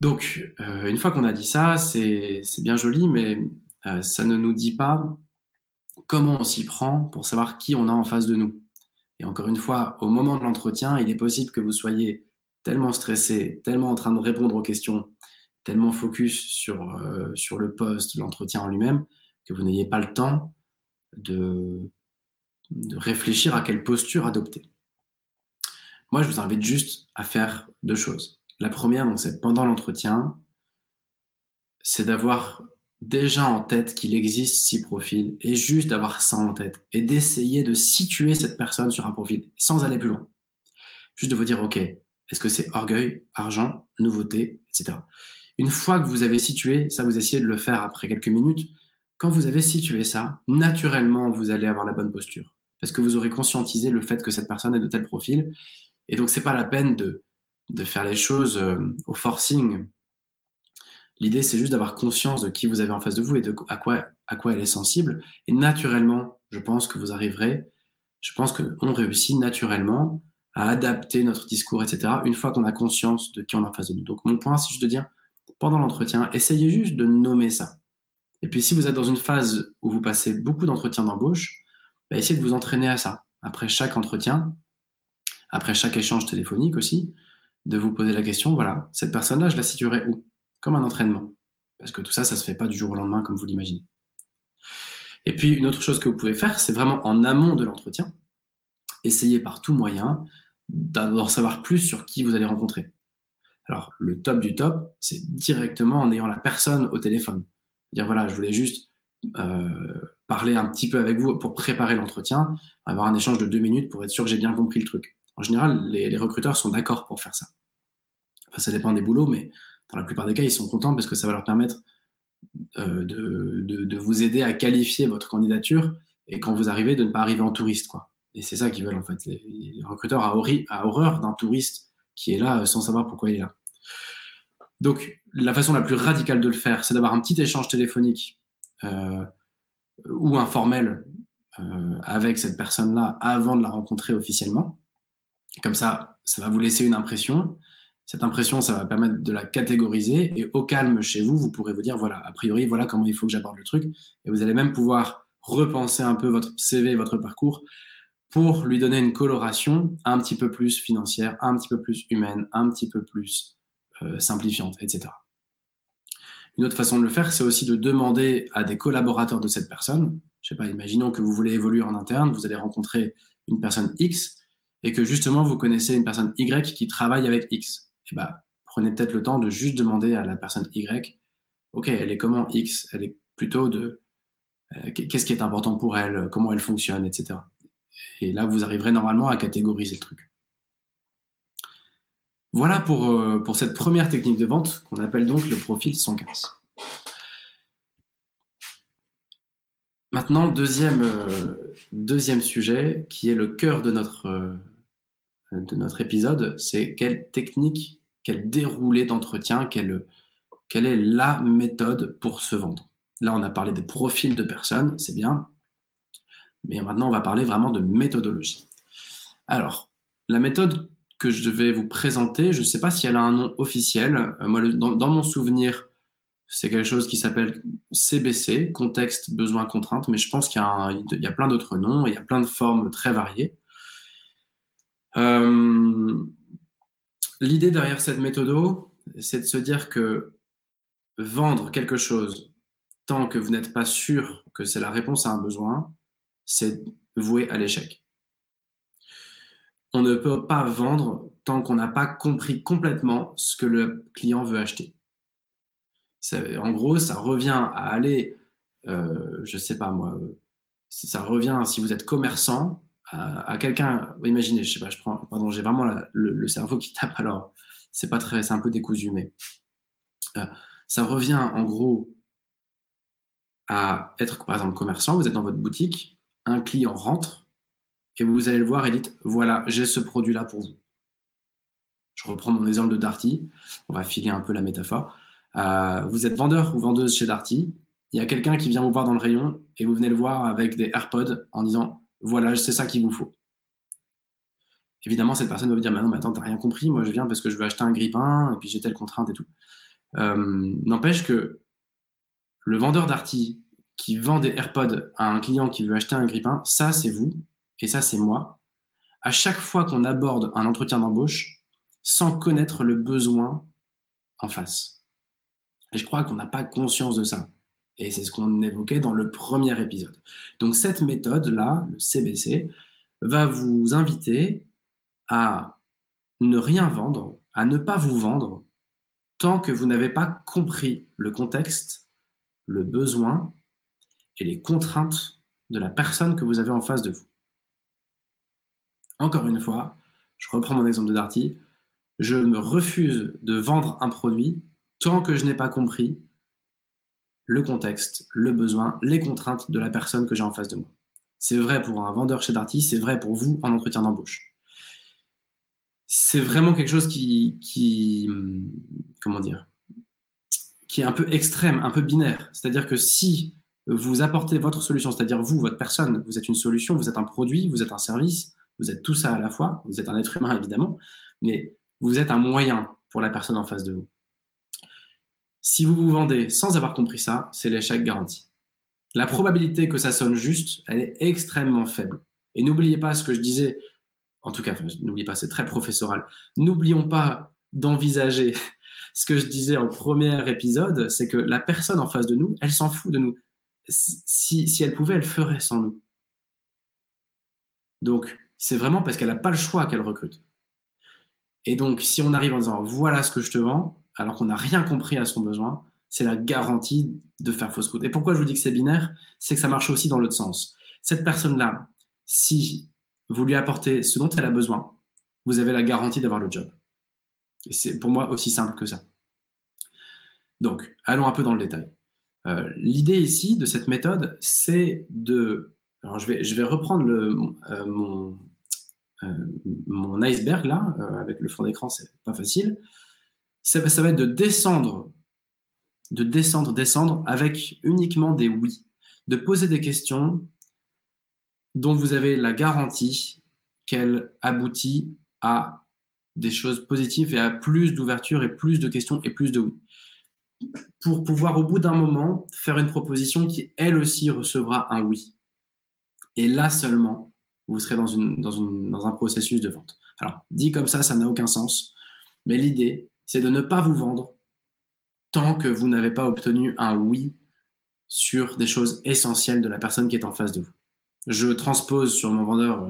Donc, euh, une fois qu'on a dit ça, c'est bien joli, mais ça ne nous dit pas comment on s'y prend pour savoir qui on a en face de nous. Et encore une fois, au moment de l'entretien, il est possible que vous soyez tellement stressé, tellement en train de répondre aux questions, tellement focus sur, euh, sur le poste, l'entretien en lui-même, que vous n'ayez pas le temps de, de réfléchir à quelle posture adopter. Moi, je vous invite juste à faire deux choses. La première, c'est pendant l'entretien, c'est d'avoir déjà en tête qu'il existe six profils et juste d'avoir ça en tête et d'essayer de situer cette personne sur un profil sans aller plus loin. Juste de vous dire, OK, est-ce que c'est orgueil, argent, nouveauté, etc. Une fois que vous avez situé, ça vous essayez de le faire après quelques minutes, quand vous avez situé ça, naturellement, vous allez avoir la bonne posture parce que vous aurez conscientisé le fait que cette personne est de tel profil. Et donc, c'est pas la peine de de faire les choses euh, au forcing. L'idée, c'est juste d'avoir conscience de qui vous avez en face de vous et de à quoi, elle est sensible. Et naturellement, je pense que vous arriverez, je pense qu'on réussit naturellement à adapter notre discours, etc., une fois qu'on a conscience de qui on a en face de nous. Donc, mon point, c'est juste de dire, pendant l'entretien, essayez juste de nommer ça. Et puis, si vous êtes dans une phase où vous passez beaucoup d'entretiens d'embauche, bah, essayez de vous entraîner à ça. Après chaque entretien, après chaque échange téléphonique aussi, de vous poser la question, voilà, cette personne-là, je la situerai où? Comme un entraînement. Parce que tout ça, ça ne se fait pas du jour au lendemain comme vous l'imaginez. Et puis, une autre chose que vous pouvez faire, c'est vraiment en amont de l'entretien, essayer par tout moyen d'en savoir plus sur qui vous allez rencontrer. Alors, le top du top, c'est directement en ayant la personne au téléphone. Dire, voilà, je voulais juste euh, parler un petit peu avec vous pour préparer l'entretien, avoir un échange de deux minutes pour être sûr que j'ai bien compris le truc. En général, les, recruteurs sont d'accord pour faire ça. Enfin, ça dépend des boulots, mais dans la plupart des cas, ils sont contents parce que ça va leur permettre euh, de, vous aider à qualifier votre candidature et quand vous arrivez, de ne pas arriver en touriste. Quoi. Et c'est ça qu'ils veulent en fait. Les, recruteurs ont horreur d'un touriste qui est là euh, sans savoir pourquoi il est là. Donc, la façon la plus radicale de le faire, c'est d'avoir un petit échange téléphonique euh, ou informel avec cette personne-là avant de la rencontrer officiellement. Comme ça, ça va vous laisser une impression. Cette impression, ça va permettre de la catégoriser et au calme chez vous, vous pourrez vous dire, voilà, a priori, voilà comment il faut que j'aborde le truc. Et vous allez même pouvoir repenser un peu votre CV, votre parcours pour lui donner une coloration un petit peu plus financière, un petit peu plus humaine, un petit peu plus euh, simplifiante, etc. Une autre façon de le faire, c'est aussi de demander à des collaborateurs de cette personne, je sais pas, imaginons que vous voulez évoluer en interne, vous allez rencontrer une personne X et que justement vous connaissez une personne Y qui travaille avec X, prenez peut-être le temps de juste demander à la personne Y, ok, elle est comment X? Elle est plutôt de euh, qu'est-ce qui est important pour elle, comment elle fonctionne, etc. Et là, vous arriverez normalement à catégoriser le truc. Voilà pour, euh, cette première technique de vente qu'on appelle donc le profil 115. Maintenant, deuxième, euh, deuxième sujet qui est le cœur de notre, de notre épisode, c'est quelle technique, quel déroulé d'entretien, quelle, quelle est la méthode pour se vendre. Là, on a parlé des profils de personnes, c'est bien. Mais maintenant, on va parler vraiment de méthodologie. Alors, la méthode que je vais vous présenter, je ne sais pas si elle a un nom officiel. Euh, moi, dans, mon souvenir, c'est quelque chose qui s'appelle CBC, contexte, besoin, contrainte, mais je pense qu'il y, a plein d'autres noms, il y a plein de formes très variées. Euh, l'idée derrière cette méthode, c'est de se dire que vendre quelque chose tant que vous n'êtes pas sûr que c'est la réponse à un besoin, c'est voué à l'échec. On ne peut pas vendre tant qu'on n'a pas compris complètement ce que le client veut acheter. en gros, ça revient à aller, euh, je ne sais pas moi, ça revient si vous êtes commerçant à, quelqu'un, imaginez, je sais pas, je prends, pardon, j'ai vraiment le, cerveau qui tape alors, c'est pas très, c'est un peu décousu, mais euh, ça revient en gros à être, par exemple, commerçant, vous êtes dans votre boutique, un client rentre, et vous allez le voir et dites, voilà, j'ai ce produit-là pour vous. Je reprends mon exemple de Darty, on va filer un peu la métaphore. Euh, vous êtes vendeur ou vendeuse chez Darty, il y a quelqu'un qui vient vous voir dans le rayon et vous venez le voir avec des AirPods en disant, voilà, c'est ça qu'il vous faut. Évidemment, cette personne va vous dire, mais non, mais attends, t'as rien compris, moi je viens parce que je veux acheter un grippin, et puis j'ai telle contrainte et tout. Euh, n'empêche que le vendeur d'Arty qui vend des AirPods à un client qui veut acheter un grippin, ça c'est vous et ça c'est moi. À chaque fois qu'on aborde un entretien d'embauche, sans connaître le besoin en face. Et je crois qu'on n'a pas conscience de ça. Et c'est ce qu'on évoquait dans le premier épisode. Donc cette méthode-là, le CBC, va vous inviter à ne rien vendre, à ne pas vous vendre, tant que vous n'avez pas compris le contexte le besoin et les contraintes de la personne que vous avez en face de vous. Encore une fois, je reprends mon exemple de Darty, je me refuse de vendre un produit tant que je n'ai pas compris le contexte, le besoin, les contraintes de la personne que j'ai en face de moi. C'est vrai pour un vendeur chez Darty, c'est vrai pour vous en entretien d'embauche. C'est vraiment quelque chose qui, qui comment dire, qui est un peu extrême, un peu binaire. C'est-à-dire que si vous apportez votre solution, c'est-à-dire vous, votre personne, vous êtes une solution, vous êtes un produit, vous êtes un service, vous êtes tout ça à la fois, vous êtes un être humain évidemment, mais vous êtes un moyen pour la personne en face de vous. Si vous vous vendez sans avoir compris ça, c'est l'échec garanti. La probabilité que ça sonne juste, elle est extrêmement faible. Et n'oubliez pas ce que je disais, en tout cas, n'oubliez pas, c'est très professoral. N'oublions pas d'envisager ce que je disais en premier épisode, c'est que la personne en face de nous, elle s'en fout de nous. Si, si elle pouvait, elle ferait sans nous. Donc, c'est vraiment parce qu'elle n'a pas le choix qu'elle recrute. Et donc, si on arrive en disant voilà ce que je te vends, alors qu'on n'a rien compris à son besoin, c'est la garantie de faire fausse route. Et pourquoi je vous dis que c'est binaire? C'est que ça marche aussi dans l'autre sens. Cette personne-là, si vous lui apportez ce dont elle a besoin, vous avez la garantie d'avoir le job. Et c'est pour moi aussi simple que ça. Donc, allons un peu dans le détail. Euh, l'idée ici de cette méthode, c'est de... Alors, je vais, reprendre euh, mon, euh, mon iceberg là, avec le fond d'écran, c'est pas facile. Ça, va être de descendre, de descendre, descendre avec uniquement des oui, de poser des questions dont vous avez la garantie qu'elles aboutit à des choses positives et à plus d'ouverture et plus de questions et plus de oui. Pour pouvoir au bout d'un moment faire une proposition qui elle aussi recevra un oui. Et là seulement, vous serez dans un processus de vente. Alors, dit comme ça, ça n'a aucun sens. Mais l'idée, c'est de ne pas vous vendre tant que vous n'avez pas obtenu un oui sur des choses essentielles de la personne qui est en face de vous. Je transpose sur mon vendeur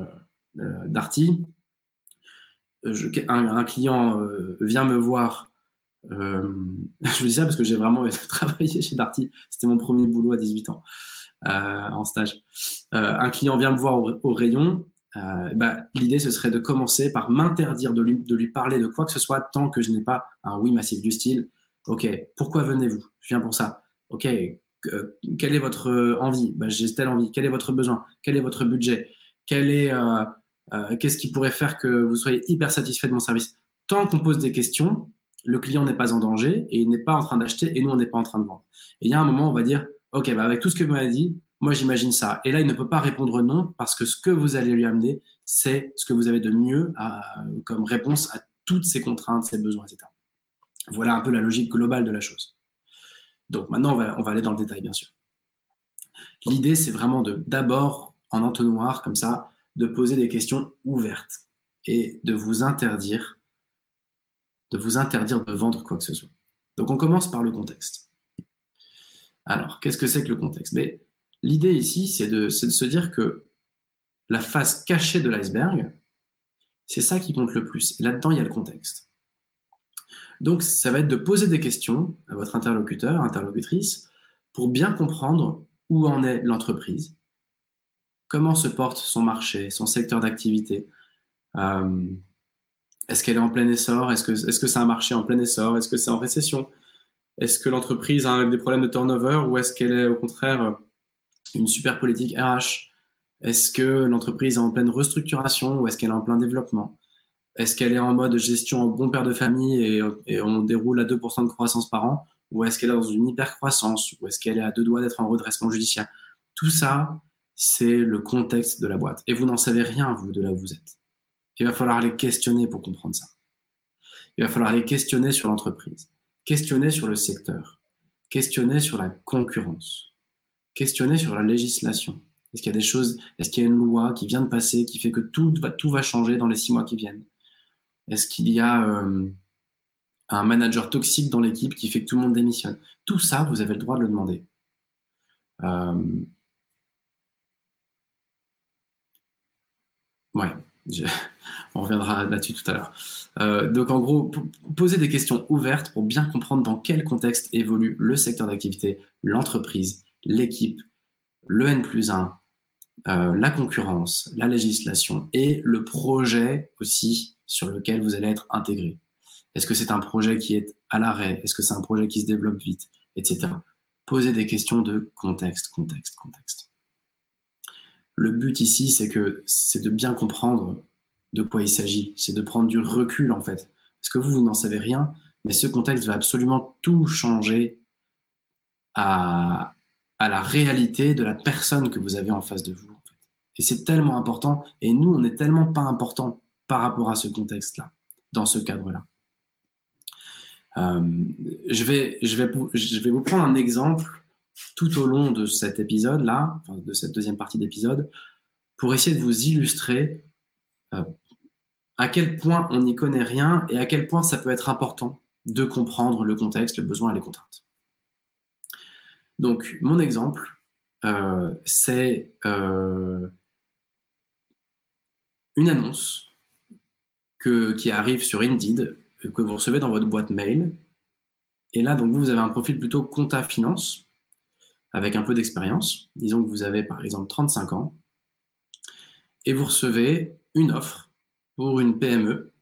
euh, Darty. Un, client vient me voir. je vous dis ça parce que j'ai vraiment travaillé chez Darty. C'était mon premier boulot à 18 ans en stage. un client vient me voir au, rayon. Bah, l'idée, ce serait de commencer par m'interdire de lui, de lui parler de quoi que ce soit tant que je n'ai pas un oui massif du style Ok, pourquoi venez-vous? Je viens pour ça. Ok, quelle est votre euh, envie? Bah, J'ai telle envie. Quel est votre besoin? Quel est votre budget? Euh, euh, Qu'est-ce qui pourrait faire que vous soyez hyper satisfait de mon service? Tant qu'on pose des questions, le client n'est pas en danger et il n'est pas en train d'acheter et nous on n'est pas en train de vendre. Et il y a un moment, on va dire, ok, bah, avec tout ce que vous m'avez dit, moi j'imagine ça. Et là, il ne peut pas répondre non parce que ce que vous allez lui amener, c'est ce que vous avez de mieux comme réponse à toutes ces contraintes, ces besoins, etc. Voilà un peu la logique globale de la chose. Donc maintenant, on va, aller dans le détail, bien sûr. L'idée, c'est vraiment de d'abord, en entonnoir, comme ça, de poser des questions ouvertes et de vous interdire, de vous interdire de vendre quoi que ce soit. Donc on commence par le contexte. Alors, qu'est-ce que c'est que le contexte? L'idée ici, c'est de, se dire que la face cachée de l'iceberg, c'est ça qui compte le plus. Là-dedans, il y a le contexte. Donc, ça va être de poser des questions à votre interlocuteur, interlocutrice, pour bien comprendre où en est l'entreprise, comment se porte son marché, son secteur d'activité. Euh, est-ce qu'elle est en plein essor Est-ce que c'est -ce un marché en plein essor Est-ce que c'est en récession Est-ce que l'entreprise a des problèmes de turnover ou est-ce qu'elle est au contraire une super politique RH Est-ce que l'entreprise est en pleine restructuration ou est-ce qu'elle est en plein développement? Est-ce qu'elle est en mode gestion en bon père de famille et, on déroule à 2% de croissance par an? Ou est-ce qu'elle est dans une hyper-croissance? Ou est-ce qu'elle est à deux doigts d'être en redressement judiciaire? Tout ça, c'est le contexte de la boîte. Et vous n'en savez rien, vous, de là où vous êtes. Il va falloir les questionner pour comprendre ça. Il va falloir les questionner sur l'entreprise, questionner sur le secteur, questionner sur la concurrence, questionner sur la législation. Est-ce qu'il y a des choses, est-ce qu'il y a une loi qui vient de passer qui fait que tout va, changer dans les six mois qui viennent? Est-ce qu'il y a euh, un manager toxique dans l'équipe qui fait que tout le monde démissionne? Tout ça, vous avez le droit de le demander. Euh, ouais, on reviendra là-dessus tout à l'heure. Euh, donc en gros, poser des questions ouvertes pour bien comprendre dans quel contexte évolue le secteur d'activité, l'entreprise, l'équipe, le N plus 1, la concurrence, la législation et le projet aussi sur lequel vous allez être intégré. Est-ce que c'est un projet qui est à l'arrêt? Est-ce que c'est un projet qui se développe vite? Etc. Posez des questions de contexte, contexte, contexte. Le but ici, c'est que c'est de bien comprendre de quoi il s'agit. C'est de prendre du recul en fait. Parce que vous, vous n'en savez rien, mais ce contexte va absolument tout changer à, à la réalité de la personne que vous avez en face de vous. Et c'est tellement important. Et nous, on n'est tellement pas important par rapport à ce contexte-là, dans ce cadre-là. Euh, je, vais, je, vais, je vais vous prendre un exemple tout au long de cet épisode-là, de cette deuxième partie d'épisode, pour essayer de vous illustrer euh, à quel point on n'y connaît rien et à quel point ça peut être important de comprendre le contexte, le besoin et les contraintes. Donc, mon exemple, euh, c'est une annonce qui arrive sur Indeed, que vous recevez dans votre boîte mail. Et là, donc, vous avez un profil plutôt compta finance, avec un peu d'expérience. Disons que vous avez par exemple 35 ans. Et vous recevez une offre pour une PME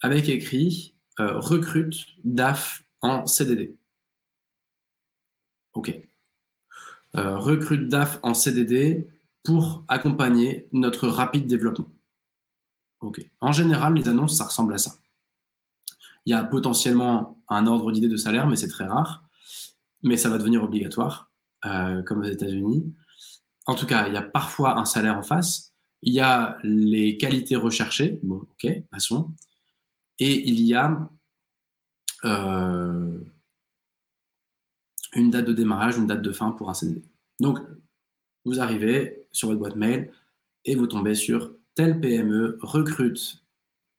avec écrit euh, recrute DAF en CDD. OK. Euh, recrute DAF en CDD pour accompagner notre rapide développement. En général, les annonces, ça ressemble à ça. Il y a potentiellement un ordre d'idée de salaire, mais c'est très rare. Mais ça va devenir obligatoire, euh, comme aux États-Unis. En tout cas, il y a parfois un salaire en face. Il y a les qualités recherchées. Bon, ok, passons. Et il y a euh, une date de démarrage, une date de fin pour un CDD. Donc, vous arrivez sur votre boîte mail et vous tombez sur telle PME recrute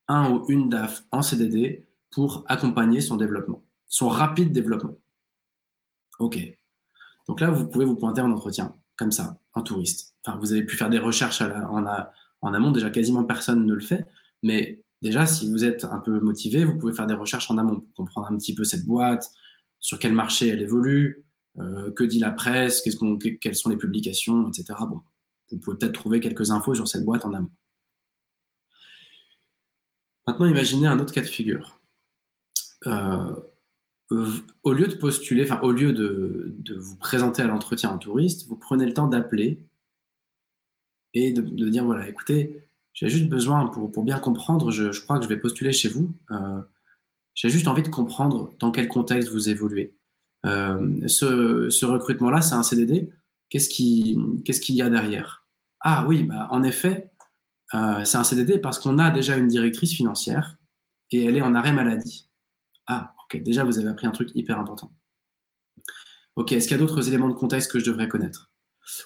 un ou une DAF en CDD pour accompagner son développement, son rapide développement. OK. Donc là, vous pouvez vous pointer en entretien, comme ça, en touriste. Vous avez pu faire des recherches en, En amont, déjà, quasiment personne ne le fait. Mais déjà, si vous êtes un peu motivé, vous pouvez faire des recherches en amont pour comprendre un petit peu cette boîte, sur quel marché elle évolue, euh, que dit la presse, quelles sont les publications, etc. Vous pouvez peut-être trouver quelques infos sur cette boîte en amont. Maintenant, imaginez un autre cas de figure. Euh, au lieu de postuler, au lieu de, vous présenter à l'entretien en touriste, vous prenez le temps d'appeler et de, dire voilà, écoutez, j'ai juste besoin, pour, bien comprendre, je, crois que je vais postuler chez vous. Euh, j'ai juste envie de comprendre dans quel contexte vous évoluez. Euh, ce, recrutement-là, c'est un CDD. Qu'est-ce qu'il y a derrière? Ah oui, bah, en effet, euh, c'est un CDD parce qu'on a déjà une directrice financière et elle est en arrêt maladie. Ah, ok, déjà vous avez appris un truc hyper important. Ok, est-ce qu'il y a d'autres éléments de contexte que je devrais connaître?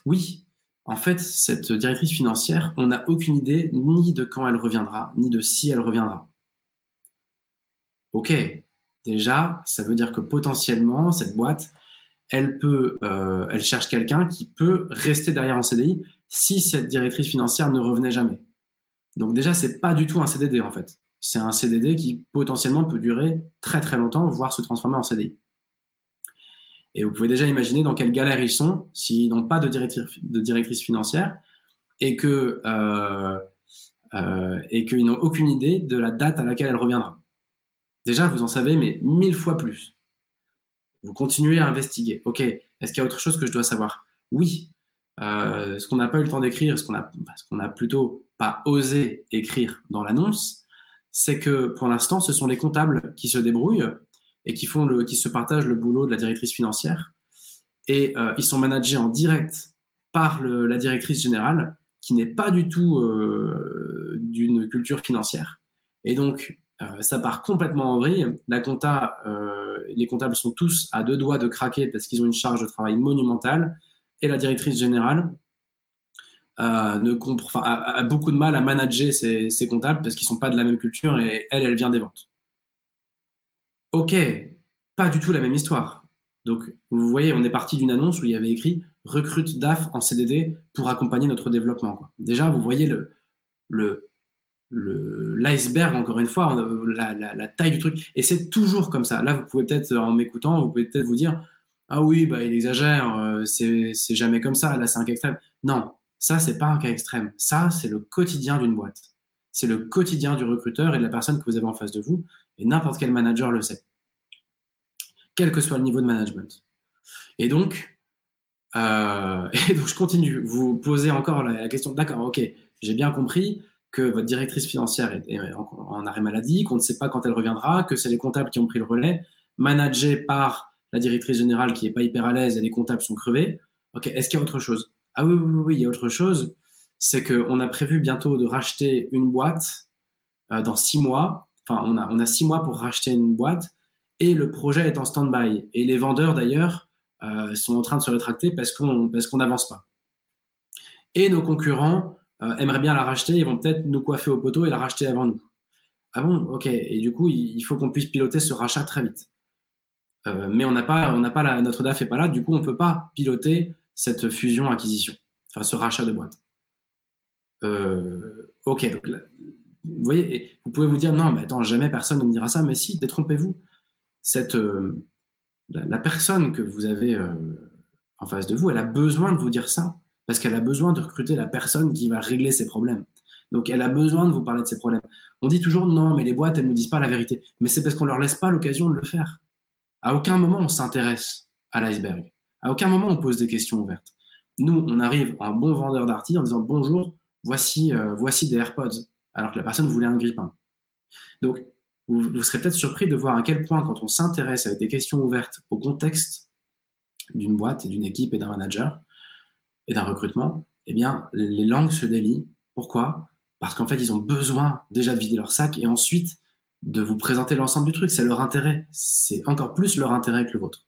Oui, en fait, cette directrice financière, on n'a aucune idée ni de quand elle reviendra, ni de si elle reviendra. Ok, déjà, ça veut dire que potentiellement, cette boîte, elle peut, euh, elle cherche quelqu'un qui peut rester derrière en CDI si cette directrice financière ne revenait jamais. Donc déjà, c'est pas du tout un CDD en fait. C'est un CDD qui potentiellement peut durer très très longtemps, voire se transformer en CDI. Et vous pouvez déjà imaginer dans quelle galère ils sont s'ils n'ont pas de directrice, financière et que euh, euh, et qu'ils n'ont aucune idée de la date à laquelle elle reviendra. Déjà, vous en savez, mais mille fois plus. Vous continuez à investiguer. Ok, est-ce qu'il y a autre chose que je dois savoir? Oui. Euh, ce qu'on n'a pas eu le temps d'écrire, ce ce qu'on a plutôt pas osé écrire dans l'annonce, c'est que pour l'instant, ce sont les comptables qui se débrouillent et qui, font le, qui se partagent le boulot de la directrice financière. Et euh, ils sont managés en direct par la directrice générale, qui n'est pas du tout euh, d'une culture financière. Et donc, euh, ça part complètement en vrille. Compta, les comptables sont tous à deux doigts de craquer parce qu'ils ont une charge de travail monumentale. Et la directrice générale, euh, a, beaucoup de mal à manager ses, comptables parce qu'ils ne sont pas de la même culture et elle, elle vient des ventes. Ok, pas du tout la même histoire. Donc, vous voyez, on est parti d'une annonce où il y avait écrit recrute DAF en CDD pour accompagner notre développement. Déjà, vous voyez le, le, l'iceberg, encore une fois, la, la, taille du truc. Et c'est toujours comme ça. Là, vous pouvez peut-être, en m'écoutant, vous pouvez peut-être vous dire Ah oui, bah, il exagère, euh, c'est, jamais comme ça, là, c'est un cas extrême. Non, ça, c'est pas un cas extrême. Ça, c'est le quotidien d'une boîte. C'est le quotidien du recruteur et de la personne que vous avez en face de vous. Et n'importe quel manager le sait. Quel que soit le niveau de management. Et donc, euh, et donc je continue. Vous posez encore la, question. D'accord, ok, j'ai bien compris que votre directrice financière est, en, arrêt maladie, qu'on ne sait pas quand elle reviendra, que c'est les comptables qui ont pris le relais, managé par la directrice générale qui n'est pas hyper à l'aise et les comptables sont crevés. Ok, est-ce qu'il y a autre chose? Ah oui, oui, oui, il y a autre chose. C'est qu'on a prévu bientôt de racheter une boîte euh, dans six mois. Enfin, on a, six mois pour racheter une boîte et le projet est en stand-by. Et les vendeurs, d'ailleurs, euh, sont en train de se rétracter parce qu'on n'avance pas. Et nos concurrents euh, aimeraient bien la racheter. Ils vont peut-être nous coiffer au poteau et la racheter avant nous. Ah bon Ok. Et du coup, il faut qu'on puisse piloter ce rachat très vite. mais on n'a pas, on n'a pas la, notre DAF n'est pas là. Du coup, on ne peut pas piloter cette fusion-acquisition, enfin ce rachat de boîte. Euh, ok, vous voyez, vous pouvez vous dire non, mais attends, jamais personne ne me dira ça, mais si, détrompez-vous. Cette, euh, la, personne que vous avez euh, en face de vous, elle a besoin de vous dire ça, parce qu'elle a besoin de recruter la personne qui va régler ses problèmes. Donc elle a besoin de vous parler de ses problèmes. On dit toujours non, mais les boîtes, elles ne disent pas la vérité. Mais c'est parce qu'on ne leur laisse pas l'occasion de le faire. À aucun moment on s'intéresse à l'iceberg. À aucun moment on pose des questions ouvertes. Nous, on arrive en bon vendeur d'articles en disant bonjour, voici, euh, voici des AirPods, alors que la personne voulait un grippin. Donc, vous, serez peut-être surpris de voir à quel point, quand on s'intéresse avec des questions ouvertes au contexte d'une boîte d'une équipe et d'un manager et d'un recrutement, eh bien, les langues se délient. Pourquoi? Parce qu'en fait, ils ont besoin déjà de vider leur sac et ensuite de vous présenter l'ensemble du truc. C'est leur intérêt. C'est encore plus leur intérêt que le vôtre.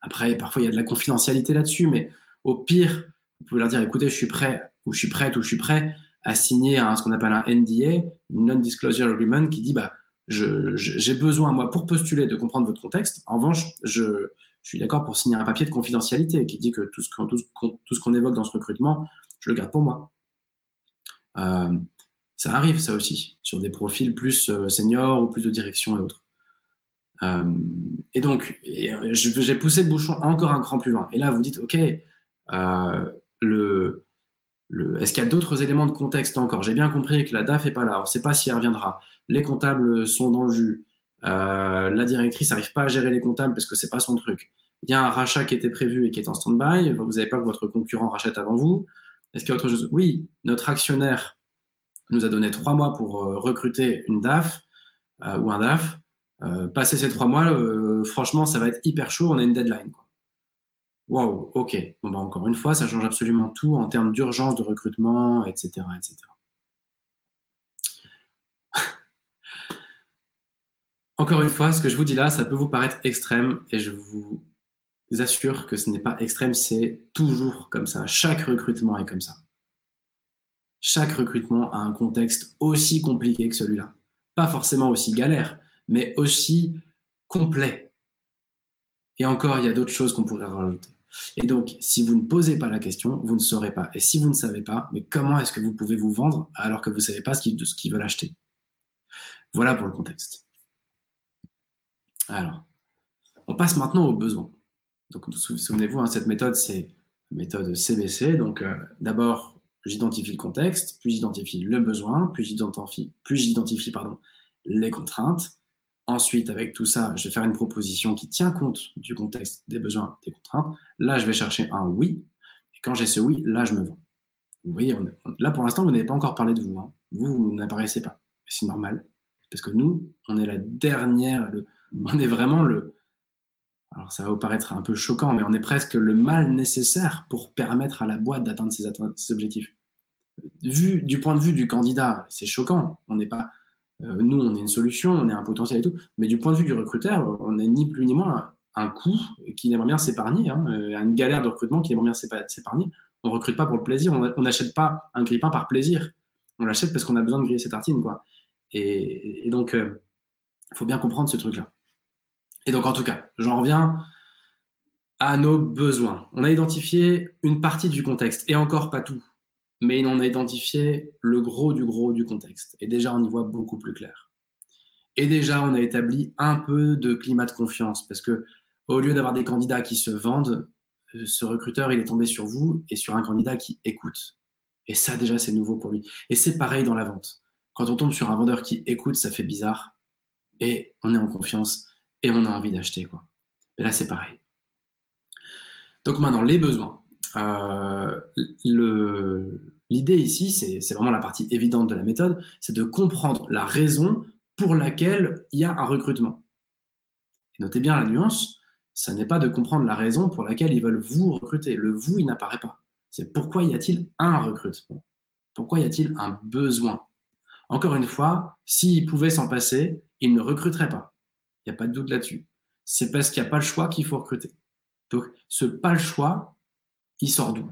Après, parfois, il y a de la confidentialité là-dessus, mais au pire, vous pouvez leur dire, écoutez, je suis prêt, ou je suis prête, ou je suis prêt à signer ce qu'on appelle un NDA, Non-Disclosure Agreement, qui dit, bah, j'ai besoin, moi, pour postuler, de comprendre votre contexte. En revanche, je, je suis d'accord pour signer un papier de confidentialité qui dit que tout ce qu'on tout, ce qu'on évoque dans ce recrutement, je le garde pour moi. ça arrive, ça aussi, sur des profils plus seniors ou plus de direction et autres. et donc, j'ai poussé le bouchon encore un cran plus loin. Et là, vous dites, OK, est-ce qu'il y a d'autres éléments de contexte encore? J'ai bien compris que la DAF n'est pas là, on ne sait pas si elle reviendra. Les comptables sont dans le jus. Euh, la directrice n'arrive pas à gérer les comptables parce que c'est pas son truc. Il y a un rachat qui était prévu et qui est en stand-by. Vous n'avez pas que votre concurrent rachète avant vous. Est-ce qu'il y a autre chose? Oui, notre actionnaire nous a donné trois mois pour euh, recruter une DAF euh, ou un DAF. passer ces trois mois, franchement, ça va être hyper chaud. On a une deadline. Waouh, ok. Bon, bah, encore une fois, ça change absolument tout en termes d'urgence de recrutement, etc. etc. encore une fois, ce que je vous dis là, ça peut vous paraître extrême et je vous assure que ce n'est pas extrême, c'est toujours comme ça. Chaque recrutement est comme ça. Chaque recrutement a un contexte aussi compliqué que celui-là. Pas forcément aussi galère, mais aussi complet. Et encore, il y a d'autres choses qu'on pourrait rajouter. Et donc, si vous ne posez pas la question, vous ne saurez pas. Et si vous ne savez pas, mais comment est-ce que vous pouvez vous vendre alors que vous ne savez pas ce qu'ils veulent acheter? Voilà pour le contexte. Alors, on passe maintenant aux besoins. Donc, souvenez-vous, hein, cette méthode, c'est la méthode CBC. Donc, euh, d'abord, j'identifie le contexte, puis j'identifie le besoin, puis j'identifie, puis j'identifie pardon, les contraintes, Ensuite, avec tout ça, je vais faire une proposition qui tient compte du contexte, des besoins, des contraintes. Là, je vais chercher un oui. Et quand j'ai ce oui, là, je me vends. Vous voyez, là, pour l'instant, vous n'avez pas encore parlé de vous. Hein. Vous, vous n'apparaissez pas. C'est normal. Parce que nous, on est la dernière, on est vraiment le. Alors, ça va vous paraître un peu choquant, mais on est presque le mal nécessaire pour permettre à la boîte d'atteindre ses, objectifs. Vu du point de vue du candidat, c'est choquant. On n'est pas euh, nous, on est une solution, on est un potentiel et tout. Mais du point de vue du recruteur, on n'est ni plus ni moins un, coût qui aimerait bien s'épargner, hein, euh, une galère de recrutement qui aimerait bien s'épargner. On ne recrute pas pour le plaisir, on n'achète pas un grille-pain par plaisir. On l'achète parce qu'on a besoin de griller ses tartines. Quoi. Et, donc, il euh, faut bien comprendre ce truc-là. Et donc, en tout cas, j'en reviens à nos besoins. On a identifié une partie du contexte, et encore pas tout mais on a identifié le gros du gros du contexte. Et déjà, on y voit beaucoup plus clair. Et déjà, on a établi un peu de climat de confiance, parce que au lieu d'avoir des candidats qui se vendent, euh, ce recruteur, il est tombé sur vous et sur un candidat qui écoute. Et ça, déjà, c'est nouveau pour lui. Et c'est pareil dans la vente. Quand on tombe sur un vendeur qui écoute, ça fait bizarre. Et on est en confiance et on a envie d'acheter. quoi. Et là, c'est pareil. Donc maintenant, les besoins. Euh, l'idée ici, c'est vraiment la partie évidente de la méthode, c'est de comprendre la raison pour laquelle il y a un recrutement. notez bien la nuance, ça n'est pas de comprendre la raison pour laquelle ils veulent vous recruter. Le vous, il n'apparaît pas. C'est pourquoi y a-t-il un recrutement? Pourquoi y a-t-il un besoin? Encore une fois, s'ils pouvaient s'en passer, ils ne recruteraient pas. Il n'y a pas de doute là-dessus. C'est parce qu'il n'y a pas le choix qu'il faut recruter. Donc, ce pas le choix, il sort d'où?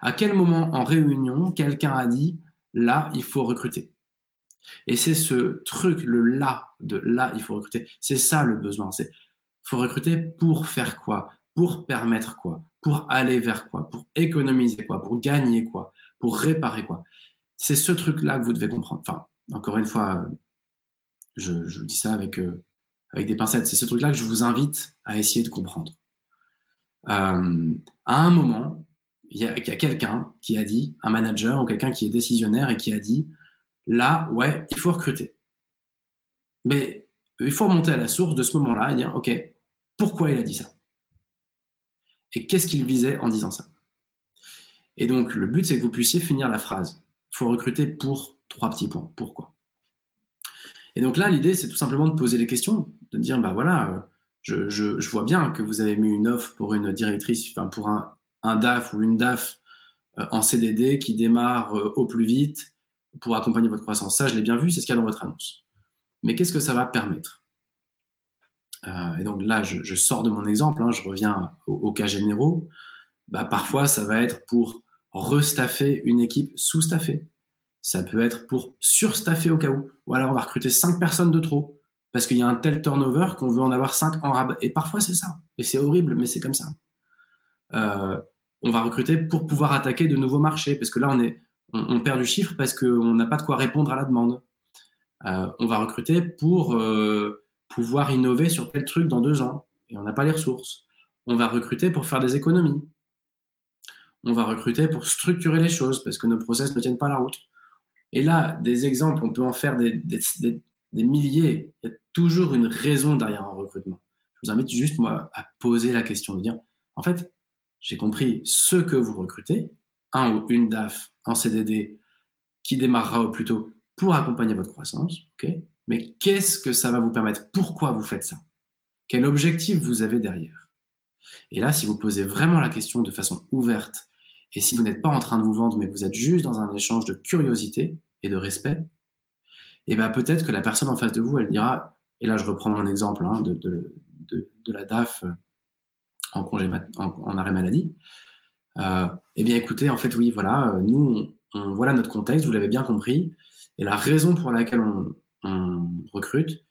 À quel moment en réunion quelqu'un a dit là, il faut recruter? Et c'est ce truc, le là, de là, il faut recruter. C'est ça le besoin. C'est faut recruter pour faire quoi? Pour permettre quoi? Pour aller vers quoi? Pour économiser quoi? Pour gagner quoi? Pour réparer quoi? C'est ce truc-là que vous devez comprendre. Enfin, encore une fois, je, vous dis ça avec, euh, avec des pincettes. C'est ce truc-là que je vous invite à essayer de comprendre. Euh, à un moment, il y a, quelqu'un qui a dit, un manager ou quelqu'un qui est décisionnaire et qui a dit, là, ouais, il faut recruter. Mais il faut remonter à la source de ce moment-là et dire, OK, pourquoi il a dit ça? Et qu'est-ce qu'il visait en disant ça? Et donc, le but, c'est que vous puissiez finir la phrase. Il faut recruter pour trois petits points. Pourquoi? Et donc là, l'idée, c'est tout simplement de poser les questions, de dire, bah voilà, euh, je, vois bien que vous avez mis une offre pour une directrice, enfin pour un, DAF ou une DAF euh, en CDD qui démarre euh, au plus vite pour accompagner votre croissance. Ça, je l'ai bien vu, c'est ce qu'il y a dans votre annonce. Mais qu'est-ce que ça va permettre? Et donc là, je, sors de mon exemple, hein, je reviens aux, cas généraux. Bah, parfois, ça va être pour restaffer une équipe sous-staffée. Ça peut être pour surstaffer au cas où. Ou alors, on va recruter cinq personnes de trop parce qu'il y a un tel turnover qu'on veut en avoir 5 en rabat. Et parfois, c'est ça. Et c'est horrible, mais c'est comme ça. Euh, on va recruter pour pouvoir attaquer de nouveaux marchés, parce que là, on est, on, perd du chiffre parce qu'on n'a pas de quoi répondre à la demande. Euh, on va recruter pour euh, pouvoir innover sur tel truc dans deux ans et on n'a pas les ressources. On va recruter pour faire des économies. On va recruter pour structurer les choses parce que nos process ne tiennent pas la route. Et là, des exemples, on peut en faire des, milliers. Il y a toujours une raison derrière un recrutement. Je vous invite juste, moi, à poser la question, de dire, en fait, j'ai compris ce que vous recrutez, un ou une DAF en CDD qui démarrera au plus tôt pour accompagner votre croissance, mais qu'est-ce que ça va vous permettre? Pourquoi vous faites ça? Quel objectif vous avez derrière? Et là, si vous posez vraiment la question de façon ouverte, et si vous n'êtes pas en train de vous vendre, mais vous êtes juste dans un échange de curiosité et de respect, eh bien peut-être que la personne en face de vous, elle dira, et là je reprends mon exemple hein, de, la DAF en, congé, en, arrêt maladie, euh, eh bien écoutez, en fait oui, voilà, euh, nous, voilà notre contexte, vous l'avez bien compris, et la raison pour laquelle on, recrute,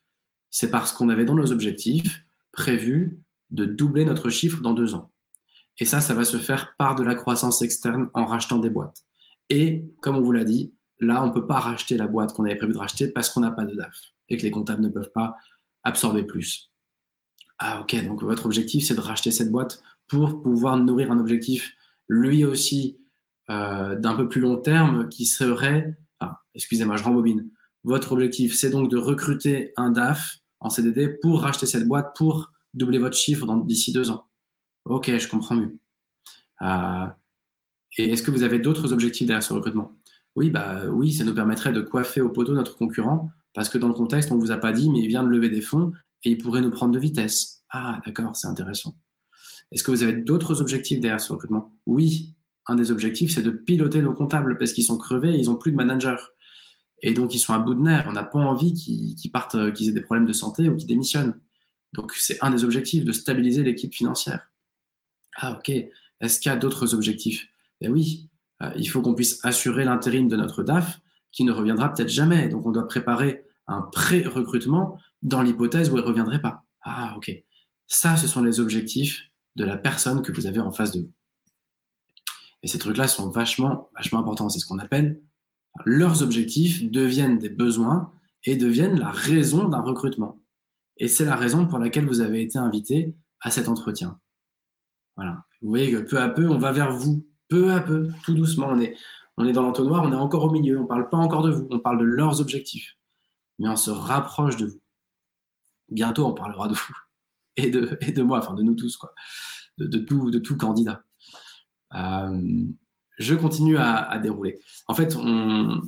c'est parce qu'on avait dans nos objectifs prévu de doubler notre chiffre dans deux ans. Et ça, ça va se faire par de la croissance externe en rachetant des boîtes. Et comme on vous l'a dit, là, on ne peut pas racheter la boîte qu'on avait prévu de racheter parce qu'on n'a pas de DAF et que les comptables ne peuvent pas absorber plus. Ah ok, donc votre objectif, c'est de racheter cette boîte pour pouvoir nourrir un objectif, lui aussi, euh, d'un peu plus long terme, qui serait, excusez-moi, je rembobine, votre objectif, c'est donc de recruter un DAF en CDD pour racheter cette boîte, pour doubler votre chiffre d'ici deux ans. Ok, je comprends mieux. Euh, et est-ce que vous avez d'autres objectifs derrière ce recrutement? Oui, bah oui, ça nous permettrait de coiffer au poteau notre concurrent, parce que dans le contexte, on ne vous a pas dit, mais il vient de lever des fonds et il pourrait nous prendre de vitesse. Ah, d'accord, c'est intéressant. Est-ce que vous avez d'autres objectifs derrière ce recrutement? Oui, un des objectifs, c'est de piloter nos comptables parce qu'ils sont crevés et ils n'ont plus de manager. Et donc, ils sont à bout de nerfs. On n'a pas envie qu'ils partent, euh, qu'ils aient des problèmes de santé ou qu'ils démissionnent. Donc, c'est un des objectifs, de stabiliser l'équipe financière. Ah, ok. Est-ce qu'il y a d'autres objectifs? Eh oui, euh, il faut qu'on puisse assurer l'intérim de notre DAF qui ne reviendra peut-être jamais. Donc, on doit préparer un pré-recrutement dans l'hypothèse où elle ne reviendrait pas. Ah, ok. Ça, ce sont les objectifs de la personne que vous avez en face de vous. Et ces trucs-là sont vachement, vachement importants. C'est ce qu'on appelle leurs objectifs deviennent des besoins et deviennent la raison d'un recrutement. Et c'est la raison pour laquelle vous avez été invité à cet entretien. Voilà. Vous voyez que peu à peu, on va vers vous. Peu à peu, tout doucement. On est, on est dans l'entonnoir, on est encore au milieu. On ne parle pas encore de vous, on parle de leurs objectifs. Mais on se rapproche de vous. Bientôt, on parlera de vous et de, et de moi, enfin de nous tous, quoi. De, tout, de tout candidat. Euh, je continue à, dérouler. En fait, on,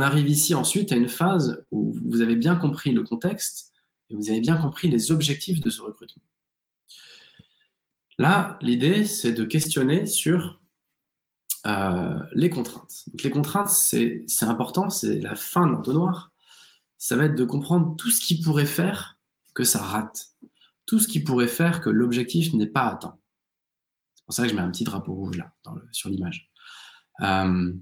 arrive ici ensuite à une phase où vous avez bien compris le contexte et vous avez bien compris les objectifs de ce recrutement. Là, l'idée, c'est de questionner sur euh, les contraintes. les contraintes, c'est important, c'est la fin de l'entonnoir. Ça va être de comprendre tout ce qui pourrait faire que ça rate, tout ce qui pourrait faire que l'objectif n'est pas atteint. C'est pour ça que je mets un petit drapeau rouge là, sur l'image. Euh,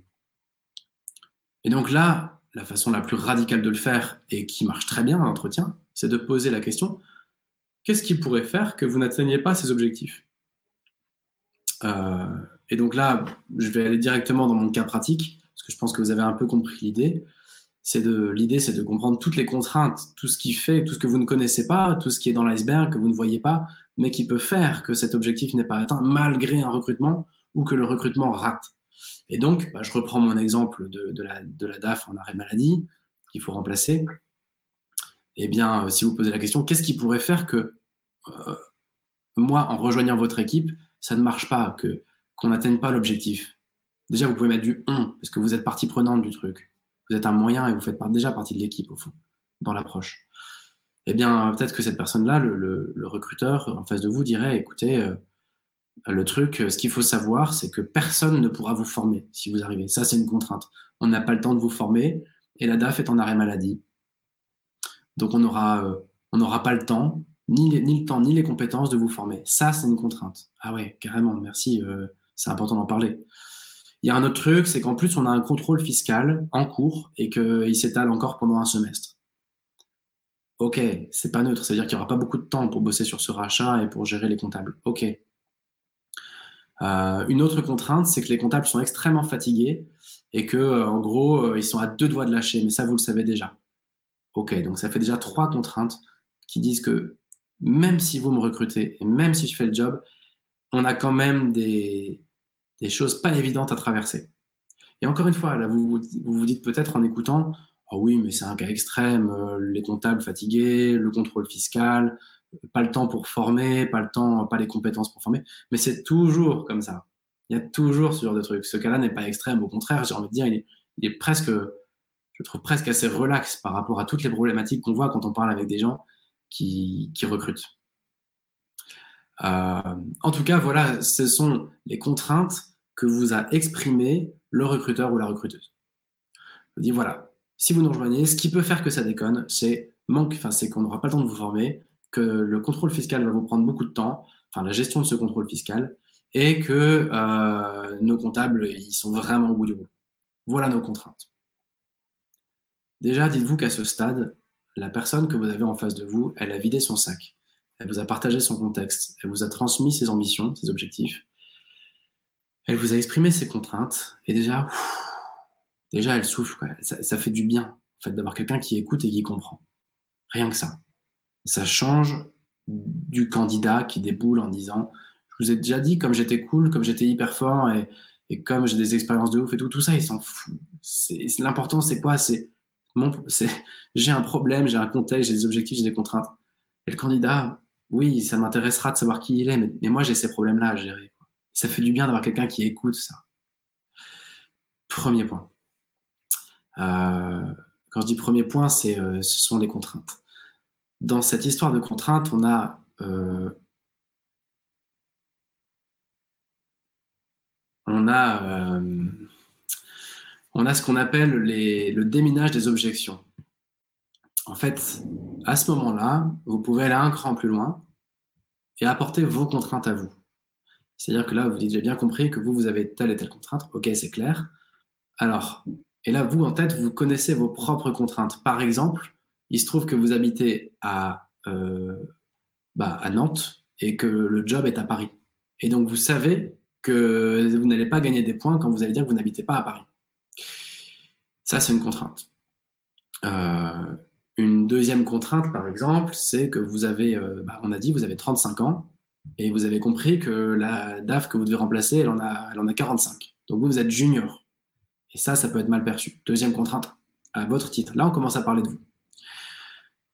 et donc là, la façon la plus radicale de le faire et qui marche très bien en entretien, c'est de poser la question qu'est-ce qui pourrait faire que vous n'atteigniez pas ces objectifs euh, Et donc là, je vais aller directement dans mon cas pratique, parce que je pense que vous avez un peu compris l'idée. C'est de l'idée, c'est de comprendre toutes les contraintes, tout ce qui fait, tout ce que vous ne connaissez pas, tout ce qui est dans l'iceberg que vous ne voyez pas, mais qui peut faire que cet objectif n'est pas atteint malgré un recrutement ou que le recrutement rate. Et donc, bah, je reprends mon exemple de, la, DAF en arrêt maladie qu'il faut remplacer. Eh bien, euh, si vous posez la question, qu'est-ce qui pourrait faire que euh, moi, en rejoignant votre équipe, ça ne marche pas, que qu'on n'atteigne pas l'objectif? Déjà, vous pouvez mettre du 1, parce que vous êtes partie prenante du truc. Vous êtes un moyen et vous faites déjà partie de l'équipe, au fond, dans l'approche. Eh bien, peut-être que cette personne-là, le, recruteur en face de vous, dirait, écoutez, euh, le truc, ce qu'il faut savoir, c'est que personne ne pourra vous former si vous arrivez. Ça, c'est une contrainte. On n'a pas le temps de vous former et la DAF est en arrêt maladie. Donc, on n'aura euh, on pas le temps, ni, le temps, ni les compétences de vous former. Ça, c'est une contrainte. Ah ouais, carrément, merci, euh, c'est important d'en parler. Il y a un autre truc, c'est qu'en plus, on a un contrôle fiscal en cours et qu'il s'étale encore pendant un semestre. Ok, c'est pas neutre, c'est-à-dire qu'il n'y aura pas beaucoup de temps pour bosser sur ce rachat et pour gérer les comptables. Ok, euh, une autre contrainte, c'est que les comptables sont extrêmement fatigués et que en gros, ils sont à deux doigts de lâcher, mais ça, vous le savez déjà. Ok, donc ça fait déjà trois contraintes qui disent que même si vous me recrutez et même si je fais le job, on a quand même des, choses pas évidentes à traverser. Et encore une fois, là, vous vous, dites peut-être en écoutant, oh oui, mais c'est un cas extrême, euh, les comptables fatigués, le contrôle fiscal, pas le temps pour former, pas le temps, pas les compétences pour former, mais c'est toujours comme ça. Il y a toujours ce genre de truc. Ce cas-là n'est pas extrême, au contraire, j'ai envie de dire, il est presque je trouve presque assez relax par rapport à toutes les problématiques qu'on voit quand on parle avec des gens qui, recrutent. Euh, en tout cas, voilà, ce sont les contraintes que vous a exprimées le recruteur ou la recruteuse. Je dis voilà, si vous nous rejoignez, ce qui peut faire que ça déconne, c'est manque, enfin c'est qu'on n'aura pas le temps de vous former, que le contrôle fiscal va vous prendre beaucoup de temps, enfin la gestion de ce contrôle fiscal, et que euh, nos comptables ils sont vraiment au bout du bout. Voilà nos contraintes. Déjà, dites-vous qu'à ce stade, la personne que vous avez en face de vous, elle a vidé son sac. Elle vous a partagé son contexte. Elle vous a transmis ses ambitions, ses objectifs. Elle vous a exprimé ses contraintes. Et déjà, déjà, elle souffle. Ça, fait du bien, en fait, d'avoir quelqu'un qui écoute et qui comprend. Rien que ça. Ça change du candidat qui déboule en disant Je vous ai déjà dit, comme j'étais cool, comme j'étais hyper fort et, comme j'ai des expériences de ouf et tout, tout ça, il s'en fout. L'important, c'est quoi? C'est j'ai un problème, j'ai un contexte, j'ai des objectifs, j'ai des contraintes. Et le candidat, oui, ça m'intéressera de savoir qui il est, mais, moi j'ai ces problèmes-là à gérer. Ça fait du bien d'avoir quelqu'un qui écoute ça. Premier point. Euh, quand je dis premier point, c'est, euh, ce sont les contraintes. Dans cette histoire de contraintes, on a euh, on a on a ce qu'on appelle le déminage des objections. En fait, à ce moment-là, vous pouvez aller un cran plus loin et apporter vos contraintes à vous. C'est-à-dire que là, vous avez bien compris que vous, vous avez telle et telle contrainte. Ok, c'est clair. Alors, et là, vous, en tête, vous connaissez vos propres contraintes. Par exemple, il se trouve que vous habitez à, euh, bah, à Nantes et que le job est à Paris. Et donc, vous savez que vous n'allez pas gagner des points quand vous allez dire que vous n'habitez pas à Paris. Ça, c'est une contrainte. Euh, une deuxième contrainte, par exemple, c'est que vous avez, euh, bah, on a dit, vous avez 35 ans et vous avez compris que la DAF que vous devez remplacer, elle en a, elle en a 45. Donc vous, vous êtes junior. Et ça, ça peut être mal perçu. Deuxième contrainte, à votre titre. Là, on commence à parler de vous.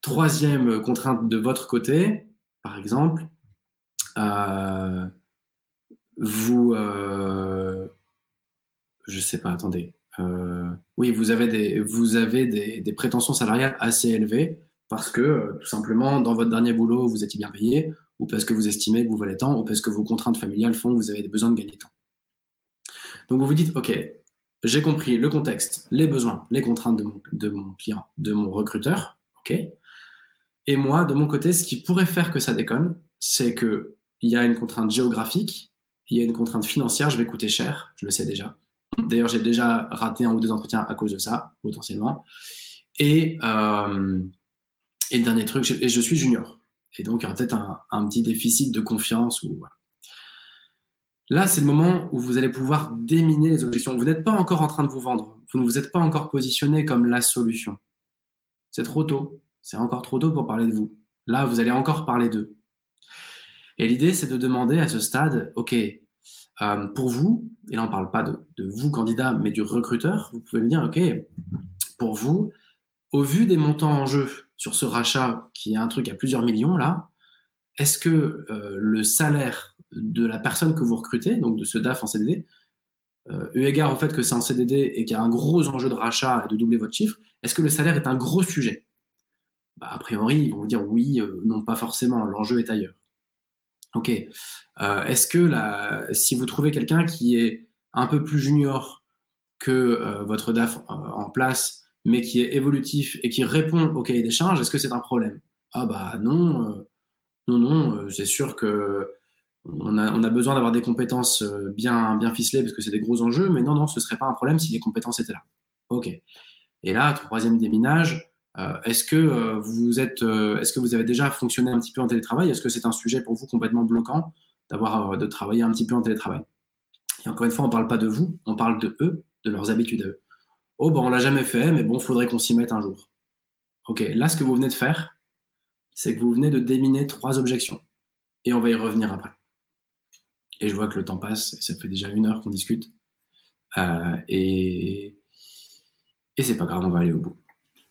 Troisième contrainte de votre côté, par exemple, euh, vous, je sais pas, attendez. Euh, oui, vous avez, des, vous avez des, prétentions salariales assez élevées parce que, euh, tout simplement, dans votre dernier boulot, vous étiez bien payé, ou parce que vous estimez que vous valez tant, ou parce que vos contraintes familiales font que vous avez besoin de gagner tant. Donc, vous vous dites, OK, j'ai compris le contexte, les besoins, les contraintes de mon, de mon client, de mon recruteur, OK Et moi, de mon côté, ce qui pourrait faire que ça déconne, c'est qu'il y a une contrainte géographique, il y a une contrainte financière, je vais coûter cher, je le sais déjà. D'ailleurs, j'ai déjà raté un ou deux entretiens à cause de ça, potentiellement. Et, euh, dernier truc, je suis junior. Et donc, il y a peut-être un, petit déficit de confiance. Là, c'est le moment où vous allez pouvoir déminer les objections. Vous n'êtes pas encore en train de vous vendre. Vous ne vous êtes pas encore positionné comme la solution. C'est trop tôt. C'est encore trop tôt pour parler de vous. Là, vous allez encore parler d'eux. Et l'idée, c'est de demander à ce stade, OK, euh, pour vous, et là on ne parle pas de, vous candidat, mais du recruteur, vous pouvez me dire, OK, pour vous, au vu des montants en jeu sur ce rachat qui est un truc à plusieurs millions là, est-ce que euh, le salaire de la personne que vous recrutez, donc de ce DAF en CDD, euh, eu égard au fait que c'est en CDD et qu'il y a un gros enjeu de rachat et de doubler votre chiffre, est-ce que le salaire est un gros sujet? Bah, A priori, ils vont vous dire oui, non pas forcément, l'enjeu est ailleurs. Ok. Euh, est-ce que si vous trouvez quelqu'un qui est un peu plus junior que euh, votre DAF euh, en place, mais qui est évolutif et qui répond au cahier des charges, est-ce que c'est un problème? Ah bah non, non, non, c'est sûr que on a, besoin d'avoir des compétences bien, ficelées parce que c'est des gros enjeux, mais non, non, ce serait pas un problème si les compétences étaient là. Ok. Et là, troisième déminage, est-ce que euh, vous êtes, euh, est-ce que vous avez déjà fonctionné un petit peu en télétravail? Est-ce que c'est un sujet pour vous complètement bloquant d'avoir de travailler un petit peu en télétravail? Et encore une fois, on ne parle pas de vous, on parle de eux de leurs habitudes Oh, ben on l'a jamais fait, mais bon, faudrait qu'on s'y mette un jour. Ok, là, ce que vous venez de faire, c'est que vous venez de déminer trois objections. Et on va y revenir après. Et je vois que le temps passe, ça fait déjà une heure qu'on discute. Euh, et et c'est pas grave, on va aller au bout.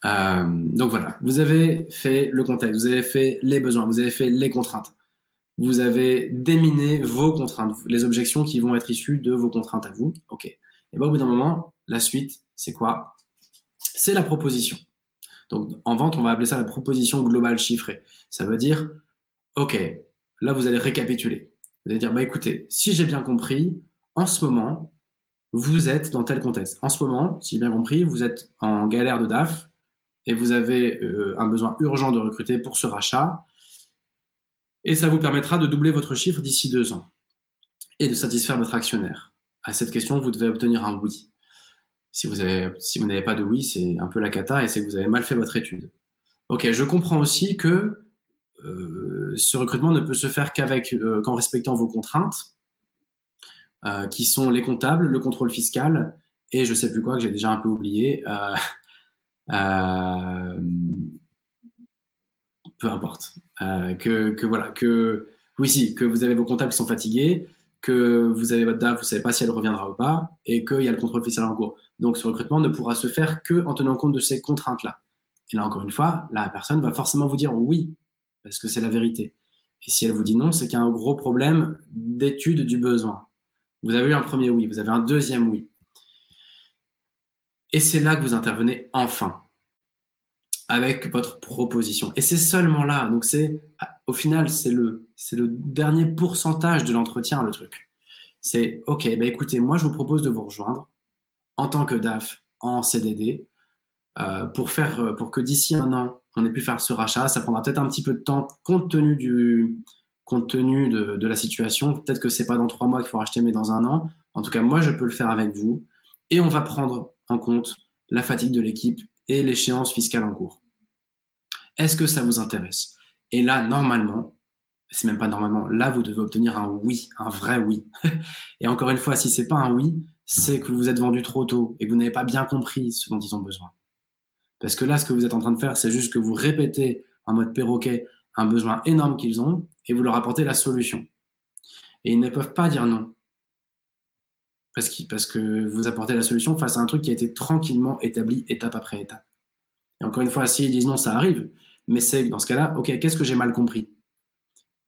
Euh, donc voilà, vous avez fait le contexte, vous avez fait les besoins, vous avez fait les contraintes. Vous avez déminé vos contraintes, les objections qui vont être issues de vos contraintes à vous. OK. Et bien au bout d'un moment, la suite, c'est quoi? C'est la proposition. Donc en vente, on va appeler ça la proposition globale chiffrée. Ça veut dire, OK, là vous allez récapituler. Vous allez dire, bah écoutez, si j'ai bien compris, en ce moment, vous êtes dans tel contexte. En ce moment, si j'ai bien compris, vous êtes en galère de DAF et vous avez euh, un besoin urgent de recruter pour ce rachat. Et ça vous permettra de doubler votre chiffre d'ici deux ans et de satisfaire votre actionnaire. À cette question, vous devez obtenir un oui. Si vous n'avez pas de oui, c'est un peu la cata et c'est que vous avez mal fait votre étude. Ok, je comprends aussi que euh, ce recrutement ne peut se faire euh, qu'en respectant vos contraintes qui sont les comptables, le contrôle fiscal et je sais plus quoi que j'ai déjà un peu oublié. Euh, euh, peu importe. que, que, voilà, que oui, si, que vous avez vos comptables qui sont fatigués, que vous avez votre DAF, vous ne savez pas si elle reviendra ou pas, et qu'il y a le contrôle fiscal en cours. Donc ce recrutement ne pourra se faire que en tenant compte de ces contraintes-là. Et là, encore une fois, la personne va forcément vous dire oui, parce que c'est la vérité. Et si elle vous dit non, c'est qu'il y a un gros problème d'étude du besoin. Vous avez eu un premier oui, vous avez un deuxième oui. Et c'est là que vous intervenez enfin avec votre proposition. Et c'est seulement là. Donc c'est au final c'est le c'est le dernier pourcentage de l'entretien le truc. C'est OK, bah écoutez, moi je vous propose de vous rejoindre en tant que DAF en CDD euh, pour faire pour que d'ici un an on ait pu faire ce rachat. Ça prendra peut-être un petit peu de temps compte tenu du compte tenu de, la situation. Peut-être que c'est pas dans trois mois qu'il faut racheter, mais dans un an. En tout cas, moi, je peux le faire avec vous. Et on va prendre en compte la fatigue de l'équipe et l'échéance fiscale en cours. Est-ce que ça vous intéresse? Et là, normalement, c'est même pas normalement, là, vous devez obtenir un oui, un vrai oui. et encore une fois, si c'est pas un oui, c'est que vous vous êtes vendu trop tôt et que vous n'avez pas bien compris ce dont ils ont besoin. Parce que là, ce que vous êtes en train de faire, c'est juste que vous répétez en mode perroquet un besoin énorme qu'ils ont et vous leur apportez la solution. Et ils ne peuvent pas dire non. Parce, que vous apportez la solution face à un truc qui a été tranquillement établi étape après étape. Et encore une fois, s'ils disent non, ça arrive. Mais c'est dans ce cas-là, OK, qu'est-ce que j'ai mal compris?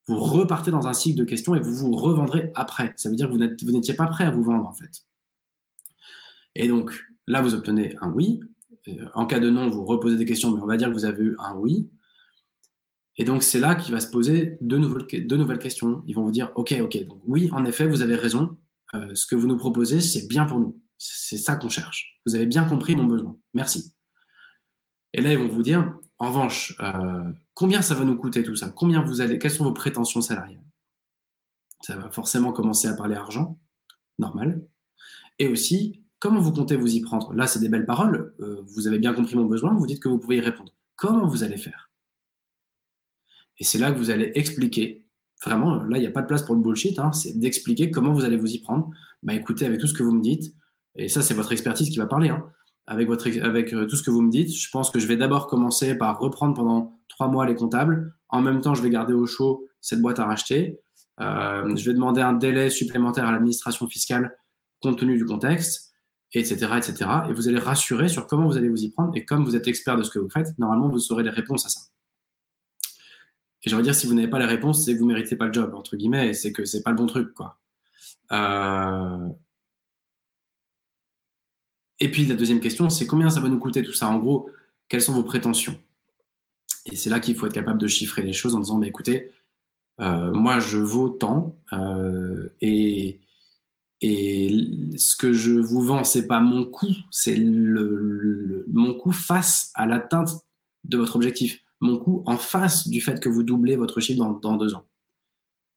Vous repartez dans un cycle de questions et vous vous revendrez après. Ça veut dire que vous n'étiez pas prêt à vous vendre, en fait. Et donc, là, vous obtenez un oui. Euh, en cas de non, vous reposez des questions, mais on va dire que vous avez eu un oui. Et donc, c'est là qu'il va se poser deux nouvelles, nouvelles questions. Ils vont vous dire, OK, OK, donc oui, en effet, vous avez raison. Euh, ce que vous nous proposez, c'est bien pour nous. C'est ça qu'on cherche. Vous avez bien compris mon besoin. Merci. Et là, ils vont vous dire, en revanche, euh, combien ça va nous coûter tout ça? Combien vous allez Quelles sont vos prétentions salariales? Ça va forcément commencer à parler argent, normal. Et aussi, comment vous comptez vous y prendre? Là, c'est des belles paroles. Euh, vous avez bien compris mon besoin. Vous dites que vous pouvez y répondre. Comment vous allez faire? Et c'est là que vous allez expliquer, vraiment, là, il n'y a pas de place pour le bullshit, hein, c'est d'expliquer comment vous allez vous y prendre. Bah écoutez, avec tout ce que vous me dites, et ça, c'est votre expertise qui va parler, hein, avec, votre, avec euh, tout ce que vous me dites, je pense que je vais d'abord commencer par reprendre pendant trois mois les comptables. En même temps, je vais garder au chaud cette boîte à racheter. Euh, je vais demander un délai supplémentaire à l'administration fiscale compte tenu du contexte, etc., etc. Et vous allez rassurer sur comment vous allez vous y prendre. Et comme vous êtes expert de ce que vous faites, normalement, vous aurez les réponses à ça. Et j'aurais dire, si vous n'avez pas la réponse, c'est que vous ne méritez pas le job, entre guillemets, et c'est que c'est pas le bon truc, quoi. Euh, et puis la deuxième question, c'est combien ça va nous coûter tout ça? En gros, quelles sont vos prétentions? Et c'est là qu'il faut être capable de chiffrer les choses en disant, écoutez, euh, moi je vaux tant, euh, et, et ce que je vous vends, c'est pas mon coût, c'est le, mon coût face à l'atteinte de votre objectif mon coût en face du fait que vous doublez votre chiffre dans, deux ans.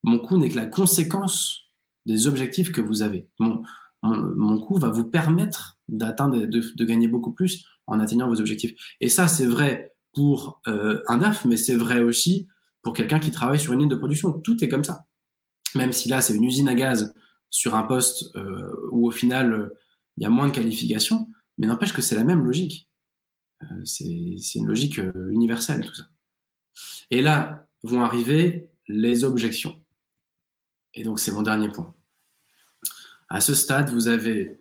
Mon coût n'est que la conséquence des objectifs que vous avez. Mon, mon, coût va vous permettre d'atteindre, de, gagner beaucoup plus en atteignant vos objectifs. Et ça, c'est vrai pour euh, un DAF, mais c'est vrai aussi pour quelqu'un qui travaille sur une ligne de production. Tout est comme ça. Même si là, c'est une usine à gaz sur un poste euh, où au final, il y a moins de qualifications, mais n'empêche que c'est la même logique. Euh, c'est une logique euh, universelle, tout ça. Et là vont arriver les objections. Et donc, c'est mon dernier point. À ce stade, vous avez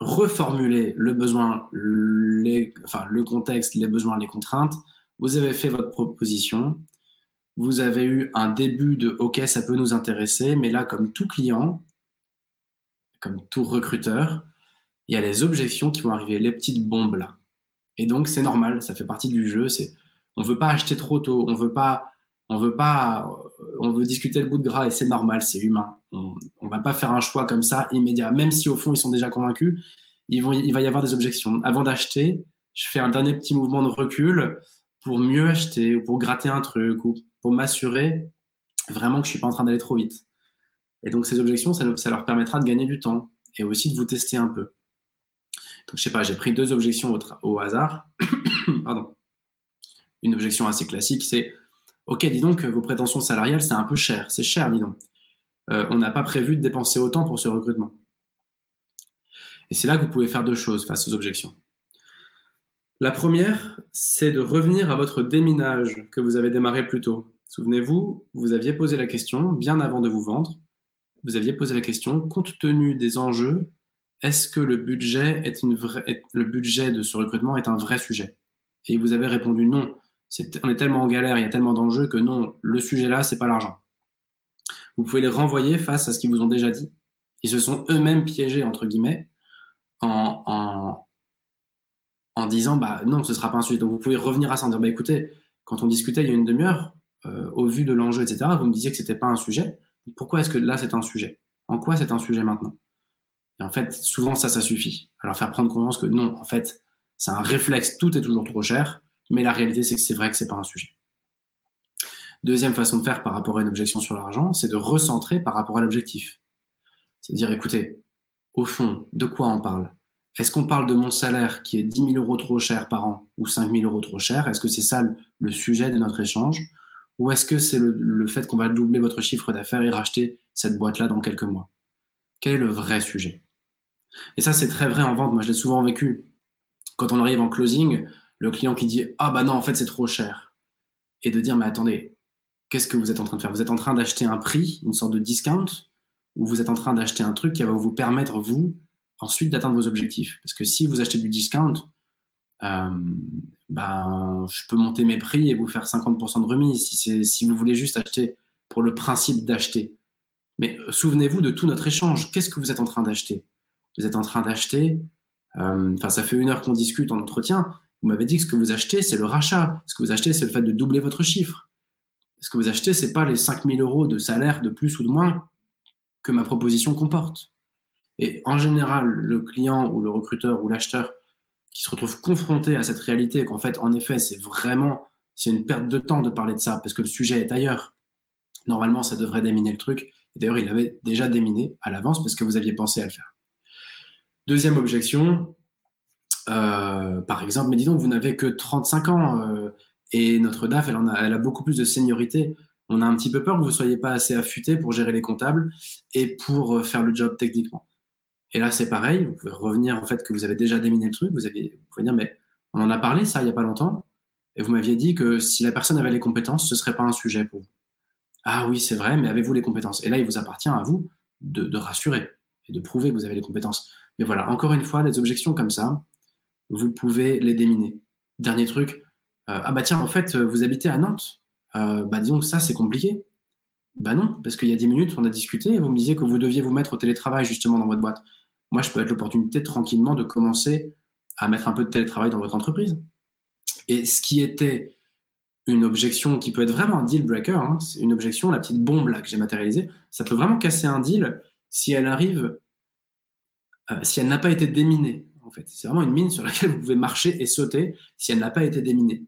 reformulé le besoin, le contexte, les besoins, les contraintes. Vous avez fait votre proposition. Vous avez eu un début de OK, ça peut nous intéresser, mais là, comme tout client, comme tout recruteur, il y a les objections qui vont arriver, les petites bombes là. Et donc, c'est normal, ça fait partie du jeu. C'est, on veut pas acheter trop tôt, on veut pas, on veut pas, on veut discuter le bout de gras et c'est normal, c'est humain. On, on va pas faire un choix comme ça immédiat, même si au fond ils sont déjà convaincus. Il va y avoir des objections. Avant d'acheter, je fais un dernier petit mouvement de recul pour mieux acheter ou pour gratter un truc ou pour m'assurer vraiment que je suis pas en train d'aller trop vite. Et donc ces objections, ça leur permettra de gagner du temps et aussi de vous tester un peu. Donc, je sais pas, j'ai pris deux objections au, hasard. Pardon. Une objection assez classique, c'est Ok, dis donc, vos prétentions salariales, c'est un peu cher. C'est cher, dis donc. Euh, on n'a pas prévu de dépenser autant pour ce recrutement. Et c'est là que vous pouvez faire deux choses face aux objections. La première, c'est de revenir à votre déminage que vous avez démarré plus tôt. Souvenez-vous, vous aviez posé la question bien avant de vous vendre. Vous aviez posé la question, compte tenu des enjeux est-ce que le budget, de ce recrutement est un vrai sujet? Et vous avez répondu non. on est tellement en galère, il y a tellement d'enjeux que non, le sujet là, c'est pas l'argent. Vous pouvez les renvoyer face à ce qu'ils vous ont déjà dit. Ils se sont eux-mêmes piégés, entre guillemets, en, disant bah non, ce sera pas un sujet. Donc vous pouvez revenir à ça en disant bah écoutez, quand on discutait il y a une demi-heure, euh, au vu de l'enjeu, etc., vous me disiez que c'était pas un sujet. Pourquoi est-ce que là c'est un sujet? En quoi c'est un sujet maintenant? Et en fait, souvent, ça, ça suffit. Alors, faire prendre conscience que non, en fait, c'est un réflexe, tout est toujours trop cher, mais la réalité, c'est que c'est vrai que c'est pas un sujet. Deuxième façon de faire par rapport à une objection sur l'argent, c'est de recentrer par rapport à l'objectif. C'est à dire, écoutez, au fond, de quoi on parle? Est-ce qu'on parle de mon salaire qui est 10 000 euros trop cher par an ou 5 000 euros trop cher? Est-ce que c'est ça le sujet de notre échange? Ou est-ce que c'est le fait qu'on va doubler votre chiffre d'affaires et racheter cette boîte-là dans quelques mois? Quel est le vrai sujet? Et ça, c'est très vrai en vente. Moi, je l'ai souvent vécu. Quand on arrive en closing, le client qui dit Ah bah non, en fait, c'est trop cher. Et de dire Mais attendez, qu'est-ce que vous êtes en train de faire? Vous êtes en train d'acheter un prix, une sorte de discount, ou vous êtes en train d'acheter un truc qui va vous permettre, vous, ensuite d'atteindre vos objectifs? Parce que si vous achetez du discount, euh, ben, je peux monter mes prix et vous faire 50% de remise si, si vous voulez juste acheter pour le principe d'acheter. Mais souvenez-vous de tout notre échange. Qu'est-ce que vous êtes en train d'acheter? Vous êtes en train d'acheter, euh, enfin, ça fait une heure qu'on discute en entretien, vous m'avez dit que ce que vous achetez, c'est le rachat. Ce que vous achetez, c'est le fait de doubler votre chiffre. Ce que vous achetez, c'est pas les 5000 euros de salaire de plus ou de moins que ma proposition comporte. Et en général, le client ou le recruteur ou l'acheteur qui se retrouve confronté à cette réalité, qu'en fait, en effet, c'est vraiment, c'est une perte de temps de parler de ça parce que le sujet est ailleurs. Normalement, ça devrait déminer le truc. D'ailleurs, il l'avait déjà déminé à l'avance parce que vous aviez pensé à le faire. Deuxième objection, euh, par exemple, mais dis donc, vous n'avez que 35 ans euh, et notre DAF, elle, a, beaucoup plus de seniorité. On a un petit peu peur que vous ne soyez pas assez affûté pour gérer les comptables et pour euh, faire le job techniquement. Et là, c'est pareil, vous pouvez revenir en fait que vous avez déjà déminé le truc, vous, pouvez dire, mais on en a parlé ça il n'y a pas longtemps, et vous m'aviez dit que si la personne avait les compétences, ce ne serait pas un sujet pour vous. Ah oui, c'est vrai, mais avez-vous les compétences? Et là, il vous appartient à vous de rassurer et de prouver que vous avez les compétences. Mais voilà, encore une fois, les objections comme ça, vous pouvez les déminer. Dernier truc, euh, ah bah tiens, en fait, vous habitez à Nantes. Euh, bah disons que ça, c'est compliqué. Bah non, parce qu'il y a 10 minutes, on a discuté et vous me disiez que vous deviez vous mettre au télétravail justement dans votre boîte. Moi, je peux être l'opportunité tranquillement de commencer à mettre un peu de télétravail dans votre entreprise. Et ce qui était une objection qui peut être vraiment un deal breaker, hein, une objection, la petite bombe là que j'ai matérialisée, ça peut vraiment casser un deal si elle arrive euh, si elle n'a pas été déminée, en fait. C'est vraiment une mine sur laquelle vous pouvez marcher et sauter si elle n'a pas été déminée.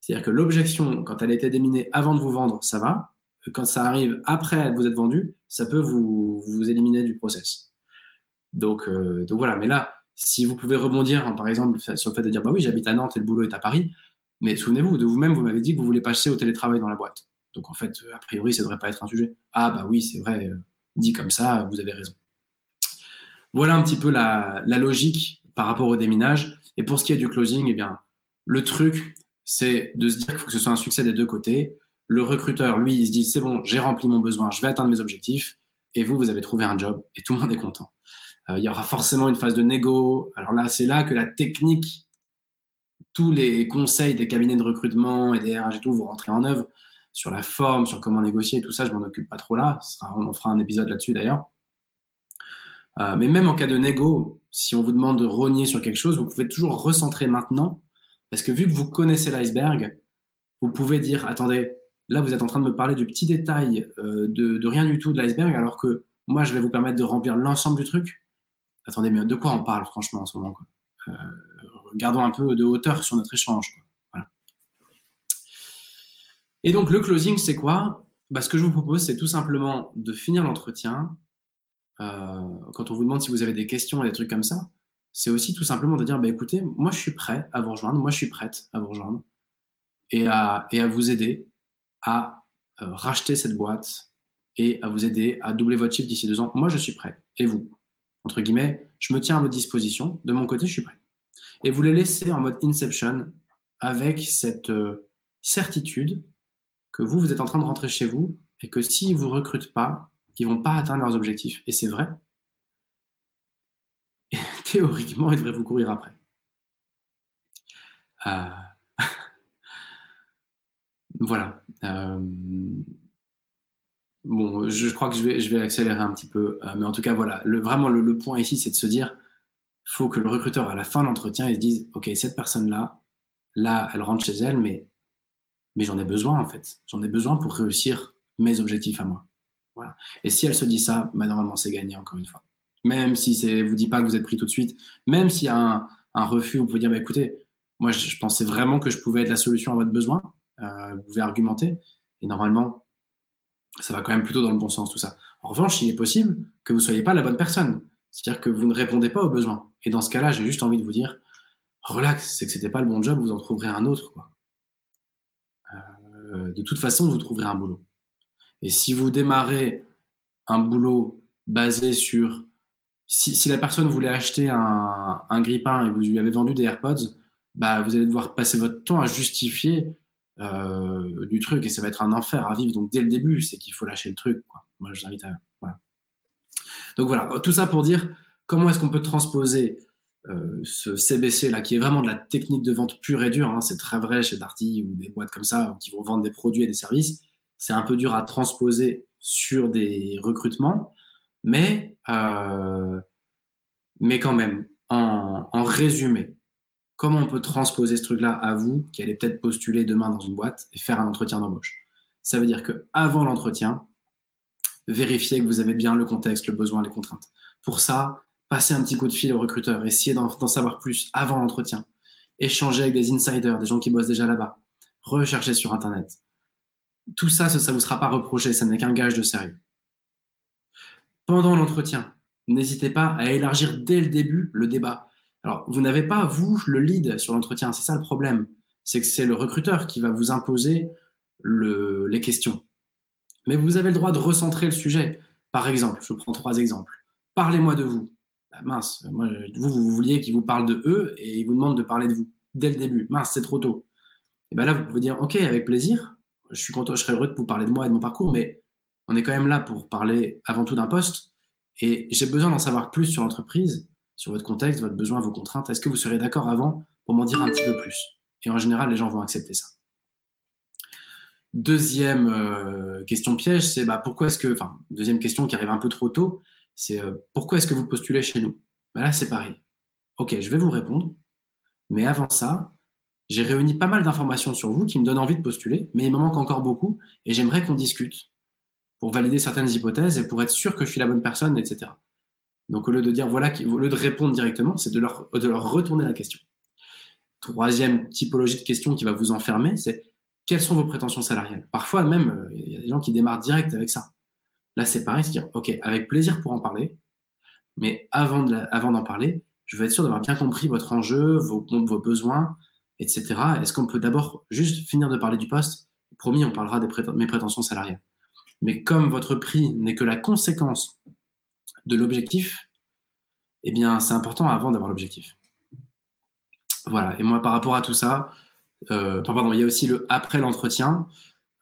C'est-à-dire que l'objection, quand elle a été déminée avant de vous vendre, ça va. Quand ça arrive après vous êtes vendu, ça peut vous, vous éliminer du process. Donc, euh, voilà. Mais là, si vous pouvez rebondir, hein, par exemple, sur le fait de dire bah oui, j'habite à Nantes et le boulot est à Paris, mais souvenez-vous de vous-même, vous, m'avez dit que vous voulez passer au télétravail dans la boîte. Donc en fait, a priori, ça ne devrait pas être un sujet. Ah bah oui, c'est vrai, euh, dit comme ça, vous avez raison. Voilà un petit peu la, logique par rapport au déminage. Et pour ce qui est du closing, eh bien, le truc, c'est de se dire qu'il faut que ce soit un succès des deux côtés. Le recruteur, lui, il se dit, c'est bon, j'ai rempli mon besoin, je vais atteindre mes objectifs. Et vous, vous avez trouvé un job et tout le monde est content. Euh, il y aura forcément une phase de négo. Alors là, c'est là que la technique, tous les conseils des cabinets de recrutement et des RH et tout, vous rentrez en œuvre sur la forme, sur comment négocier tout ça. Je m'en occupe pas trop là. on fera un épisode là-dessus d'ailleurs. Euh, mais même en cas de négo, si on vous demande de rogner sur quelque chose, vous pouvez toujours recentrer maintenant. Parce que vu que vous connaissez l'iceberg, vous pouvez dire, attendez, là vous êtes en train de me parler du petit détail euh, de, rien du tout de l'iceberg, alors que moi je vais vous permettre de remplir l'ensemble du truc. Attendez, mais de quoi on parle franchement en ce moment euh, Gardons un peu de hauteur sur notre échange. Et donc le closing, c'est quoi? Bah, Ce que je vous propose, c'est tout simplement de finir l'entretien quand on vous demande si vous avez des questions et des trucs comme ça, c'est aussi tout simplement de dire bah, écoutez, moi je suis prêt à vous rejoindre, moi je suis prête à vous rejoindre et à, et à vous aider à euh, racheter cette boîte et à vous aider à doubler votre chiffre d'ici deux ans. Moi je suis prêt. Et vous? Entre guillemets, je me tiens à votre disposition. De mon côté, je suis prêt. Et vous les laissez en mode inception avec cette euh, certitude que vous, vous êtes en train de rentrer chez vous et que s'ils ne vous recrutent pas, qui vont pas atteindre leurs objectifs. Et c'est vrai. théoriquement, ils devraient vous courir après. Euh, voilà. Euh, bon, je crois que je vais, accélérer un petit peu. Euh, mais en tout cas, voilà. Vraiment, le, point ici, c'est de se dire faut que le recruteur, à la fin de l'entretien, il se dise OK, cette personne-là, là, elle rentre chez elle, mais, mais j'en ai besoin, en fait. J'en ai besoin pour réussir mes objectifs à moi. Et si elle se dit ça, bah, normalement, c'est gagné, encore une fois. Même si c'est vous dit pas que vous êtes pris tout de suite, même s'il y a un, refus, vous pouvez dire, bah, écoutez, moi, je, pensais vraiment que je pouvais être la solution à votre besoin. Euh, vous pouvez argumenter. Et normalement, ça va quand même plutôt dans le bon sens, tout ça. En revanche, il est possible que vous ne soyez pas la bonne personne. C'est-à-dire que vous ne répondez pas aux besoins. Et dans ce cas-là, j'ai juste envie de vous dire, relax, c'est que c'était pas le bon job, vous en trouverez un autre. Quoi. Euh, de toute façon, vous trouverez un boulot. Et si vous démarrez un boulot basé sur. Si, la personne voulait acheter un, un grippin et vous lui avez vendu des AirPods, bah, vous allez devoir passer votre temps à justifier euh, du truc et ça va être un enfer à vivre. Donc dès le début, c'est qu'il faut lâcher le truc. Moi, je l'invite à. Voilà. Donc voilà, tout ça pour dire comment est-ce qu'on peut transposer euh, ce CBC là, qui est vraiment de la technique de vente pure et dure. Hein. c'est très vrai chez Darty ou des boîtes comme ça qui vont vendre des produits et des services c'est un peu dur à transposer sur des recrutements, mais, euh, mais quand même, en, résumé, comment on peut transposer ce truc-là à vous qui allez peut-être postuler demain dans une boîte et faire un entretien d'embauche? Ça veut dire que avant l'entretien, vérifiez que vous avez bien le contexte, le besoin, les contraintes. Pour ça, passez un petit coup de fil au recruteur, essayez d'en savoir plus avant l'entretien, échangez avec des insiders, des gens qui bossent déjà là-bas, recherchez sur Internet, tout ça, ça ne vous sera pas reproché, ça n'est qu'un gage de sérieux. Pendant l'entretien, n'hésitez pas à élargir dès le début le débat. Alors, vous n'avez pas, vous, le lead sur l'entretien, c'est ça le problème. C'est que c'est le recruteur qui va vous imposer les questions. Mais vous avez le droit de recentrer le sujet. Par exemple, je prends trois exemples. Parlez-moi de vous. Bah, mince, vous, vous vouliez qu'il vous parle de eux et il vous demande de parler de vous dès le début. Mince, c'est trop tôt. Et bien là, vous pouvez dire, OK, avec plaisir, je suis content, je serais heureux de vous parler de moi et de mon parcours, mais on est quand même là pour parler avant tout d'un poste. Et j'ai besoin d'en savoir plus sur l'entreprise, sur votre contexte, votre besoin, vos contraintes. Est-ce que vous serez d'accord avant pour m'en dire un petit peu plus? Et en général, les gens vont accepter ça. Deuxième euh, question piège, c'est bah, pourquoi est-ce que, enfin, deuxième question qui arrive un peu trop tôt, c'est euh, pourquoi est-ce que vous postulez chez nous? Bah Là, c'est pareil. Ok, je vais vous répondre, mais avant ça, j'ai réuni pas mal d'informations sur vous qui me donnent envie de postuler, mais il me manque encore beaucoup et j'aimerais qu'on discute pour valider certaines hypothèses et pour être sûr que je suis la bonne personne, etc. Donc au lieu de dire voilà, au lieu de répondre directement, c'est de leur, retourner la question. Troisième typologie de question qui va vous enfermer, c'est quelles sont vos prétentions salariales? Parfois même, euh, il y a des gens qui démarrent direct avec ça. Là, c'est pareil, c'est dire, OK, avec plaisir pour en parler, mais avant d'en parler, je veux être sûr d'avoir bien compris votre enjeu, vos besoins, etc. Est-ce qu'on peut d'abord juste finir de parler du poste? Promis, on parlera de mes prétentions salariales. » Mais comme votre prix n'est que la conséquence de l'objectif, eh bien, c'est important avant d'avoir l'objectif. Voilà. Et moi, par rapport à tout ça, euh, pardon, il y a aussi le après l'entretien.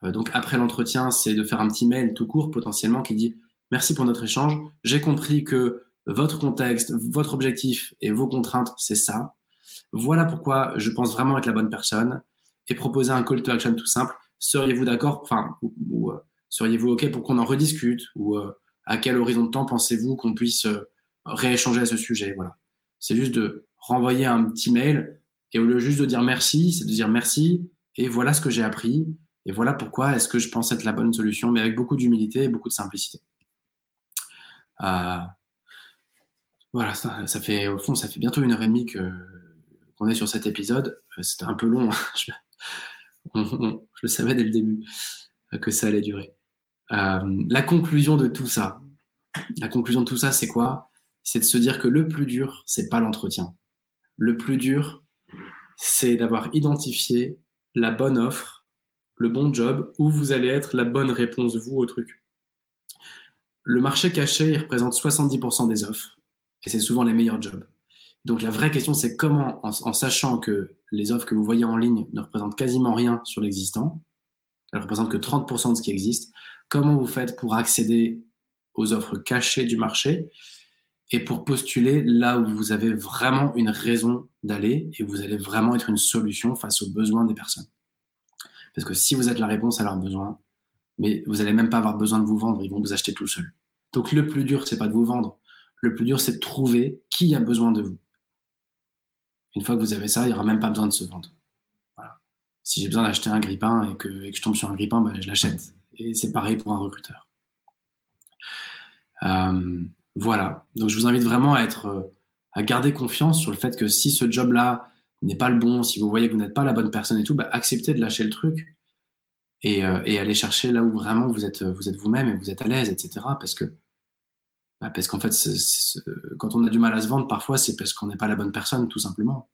Euh, donc, après l'entretien, c'est de faire un petit mail tout court potentiellement qui dit Merci pour notre échange. J'ai compris que votre contexte, votre objectif et vos contraintes, c'est ça. Voilà pourquoi je pense vraiment être la bonne personne et proposer un call to action tout simple. Seriez-vous d'accord? Enfin, ou, euh, seriez-vous OK pour qu'on en rediscute? Ou à quel horizon de temps pensez-vous qu'on puisse rééchanger à ce sujet? Voilà. C'est juste de renvoyer un petit mail et au lieu juste de dire merci, c'est de dire merci et voilà ce que j'ai appris et voilà pourquoi est-ce que je pense être la bonne solution, mais avec beaucoup d'humilité et beaucoup de simplicité. Euh, voilà, ça, fait au fond, ça fait bientôt une heure et demie que qu'on est sur cet épisode. Euh, c'était un peu long, je, le savais dès le début que ça allait durer. Euh, la conclusion de tout ça, la conclusion de tout ça, c'est quoi? C'est de se dire que le plus dur, c'est pas l'entretien. Le plus dur, c'est d'avoir identifié la bonne offre, le bon job, où vous allez être la bonne réponse, vous, au truc. Le marché caché, il représente 70% des offres, et c'est souvent les meilleurs jobs. Donc la vraie question, c'est comment, en, sachant que les offres que vous voyez en ligne ne représentent quasiment rien sur l'existant, elles représentent que 30% de ce qui existe, comment vous faites pour accéder aux offres cachées du marché et pour postuler là où vous avez vraiment une raison d'aller et vous allez vraiment être une solution face aux besoins des personnes? Parce que si vous êtes la réponse à leurs besoins, mais vous n'allez même pas avoir besoin de vous vendre, ils vont vous acheter tout seul. Donc le plus dur, c'est pas de vous vendre. Le plus dur, c'est de trouver qui a besoin de vous. Une fois que vous avez ça, il n'y aura même pas besoin de se vendre. Voilà. Si j'ai besoin d'acheter un grippin et que, je tombe sur un grippin, ben, je l'achète. Et c'est pareil pour un recruteur. Euh, voilà. Donc, je vous invite vraiment à être, euh, à garder confiance sur le fait que si ce job-là n'est pas le bon, si vous voyez que vous n'êtes pas la bonne personne et tout, bah, acceptez de lâcher le truc et, euh, et aller chercher là où vraiment vous êtes vous-même et vous êtes à l'aise, etc. Parce que, bah, parce qu'en fait, quand on a du mal à se vendre, parfois, c'est parce qu'on n'est pas la bonne personne, tout simplement.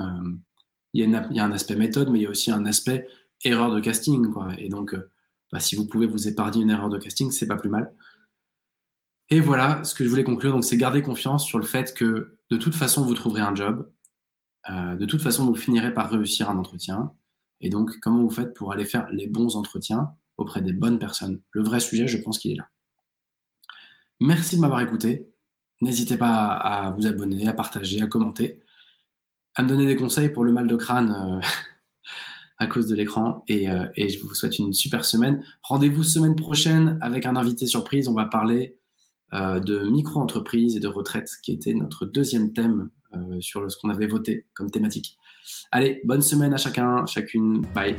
Euh, il y, a un aspect méthode, mais il y a aussi un aspect erreur de casting. Et donc, bah, si vous pouvez vous épargner une erreur de casting, c'est pas plus mal. Et voilà, ce que je voulais conclure, donc c'est garder confiance sur le fait que de toute façon, vous trouverez un job. Euh, de toute façon, vous finirez par réussir un entretien. Et donc, comment vous faites pour aller faire les bons entretiens auprès des bonnes personnes? Le vrai sujet, je pense qu'il est là. Merci de m'avoir écouté. N'hésitez pas à vous abonner, à partager, à commenter, à me donner des conseils pour le mal de crâne euh, à cause de l'écran. Et, euh, et je vous souhaite une super semaine. Rendez-vous semaine prochaine avec un invité surprise. On va parler euh, de micro-entreprise et de retraite, qui était notre deuxième thème sur ce qu'on avait voté comme thématique. Allez, bonne semaine à chacun, chacune. Bye.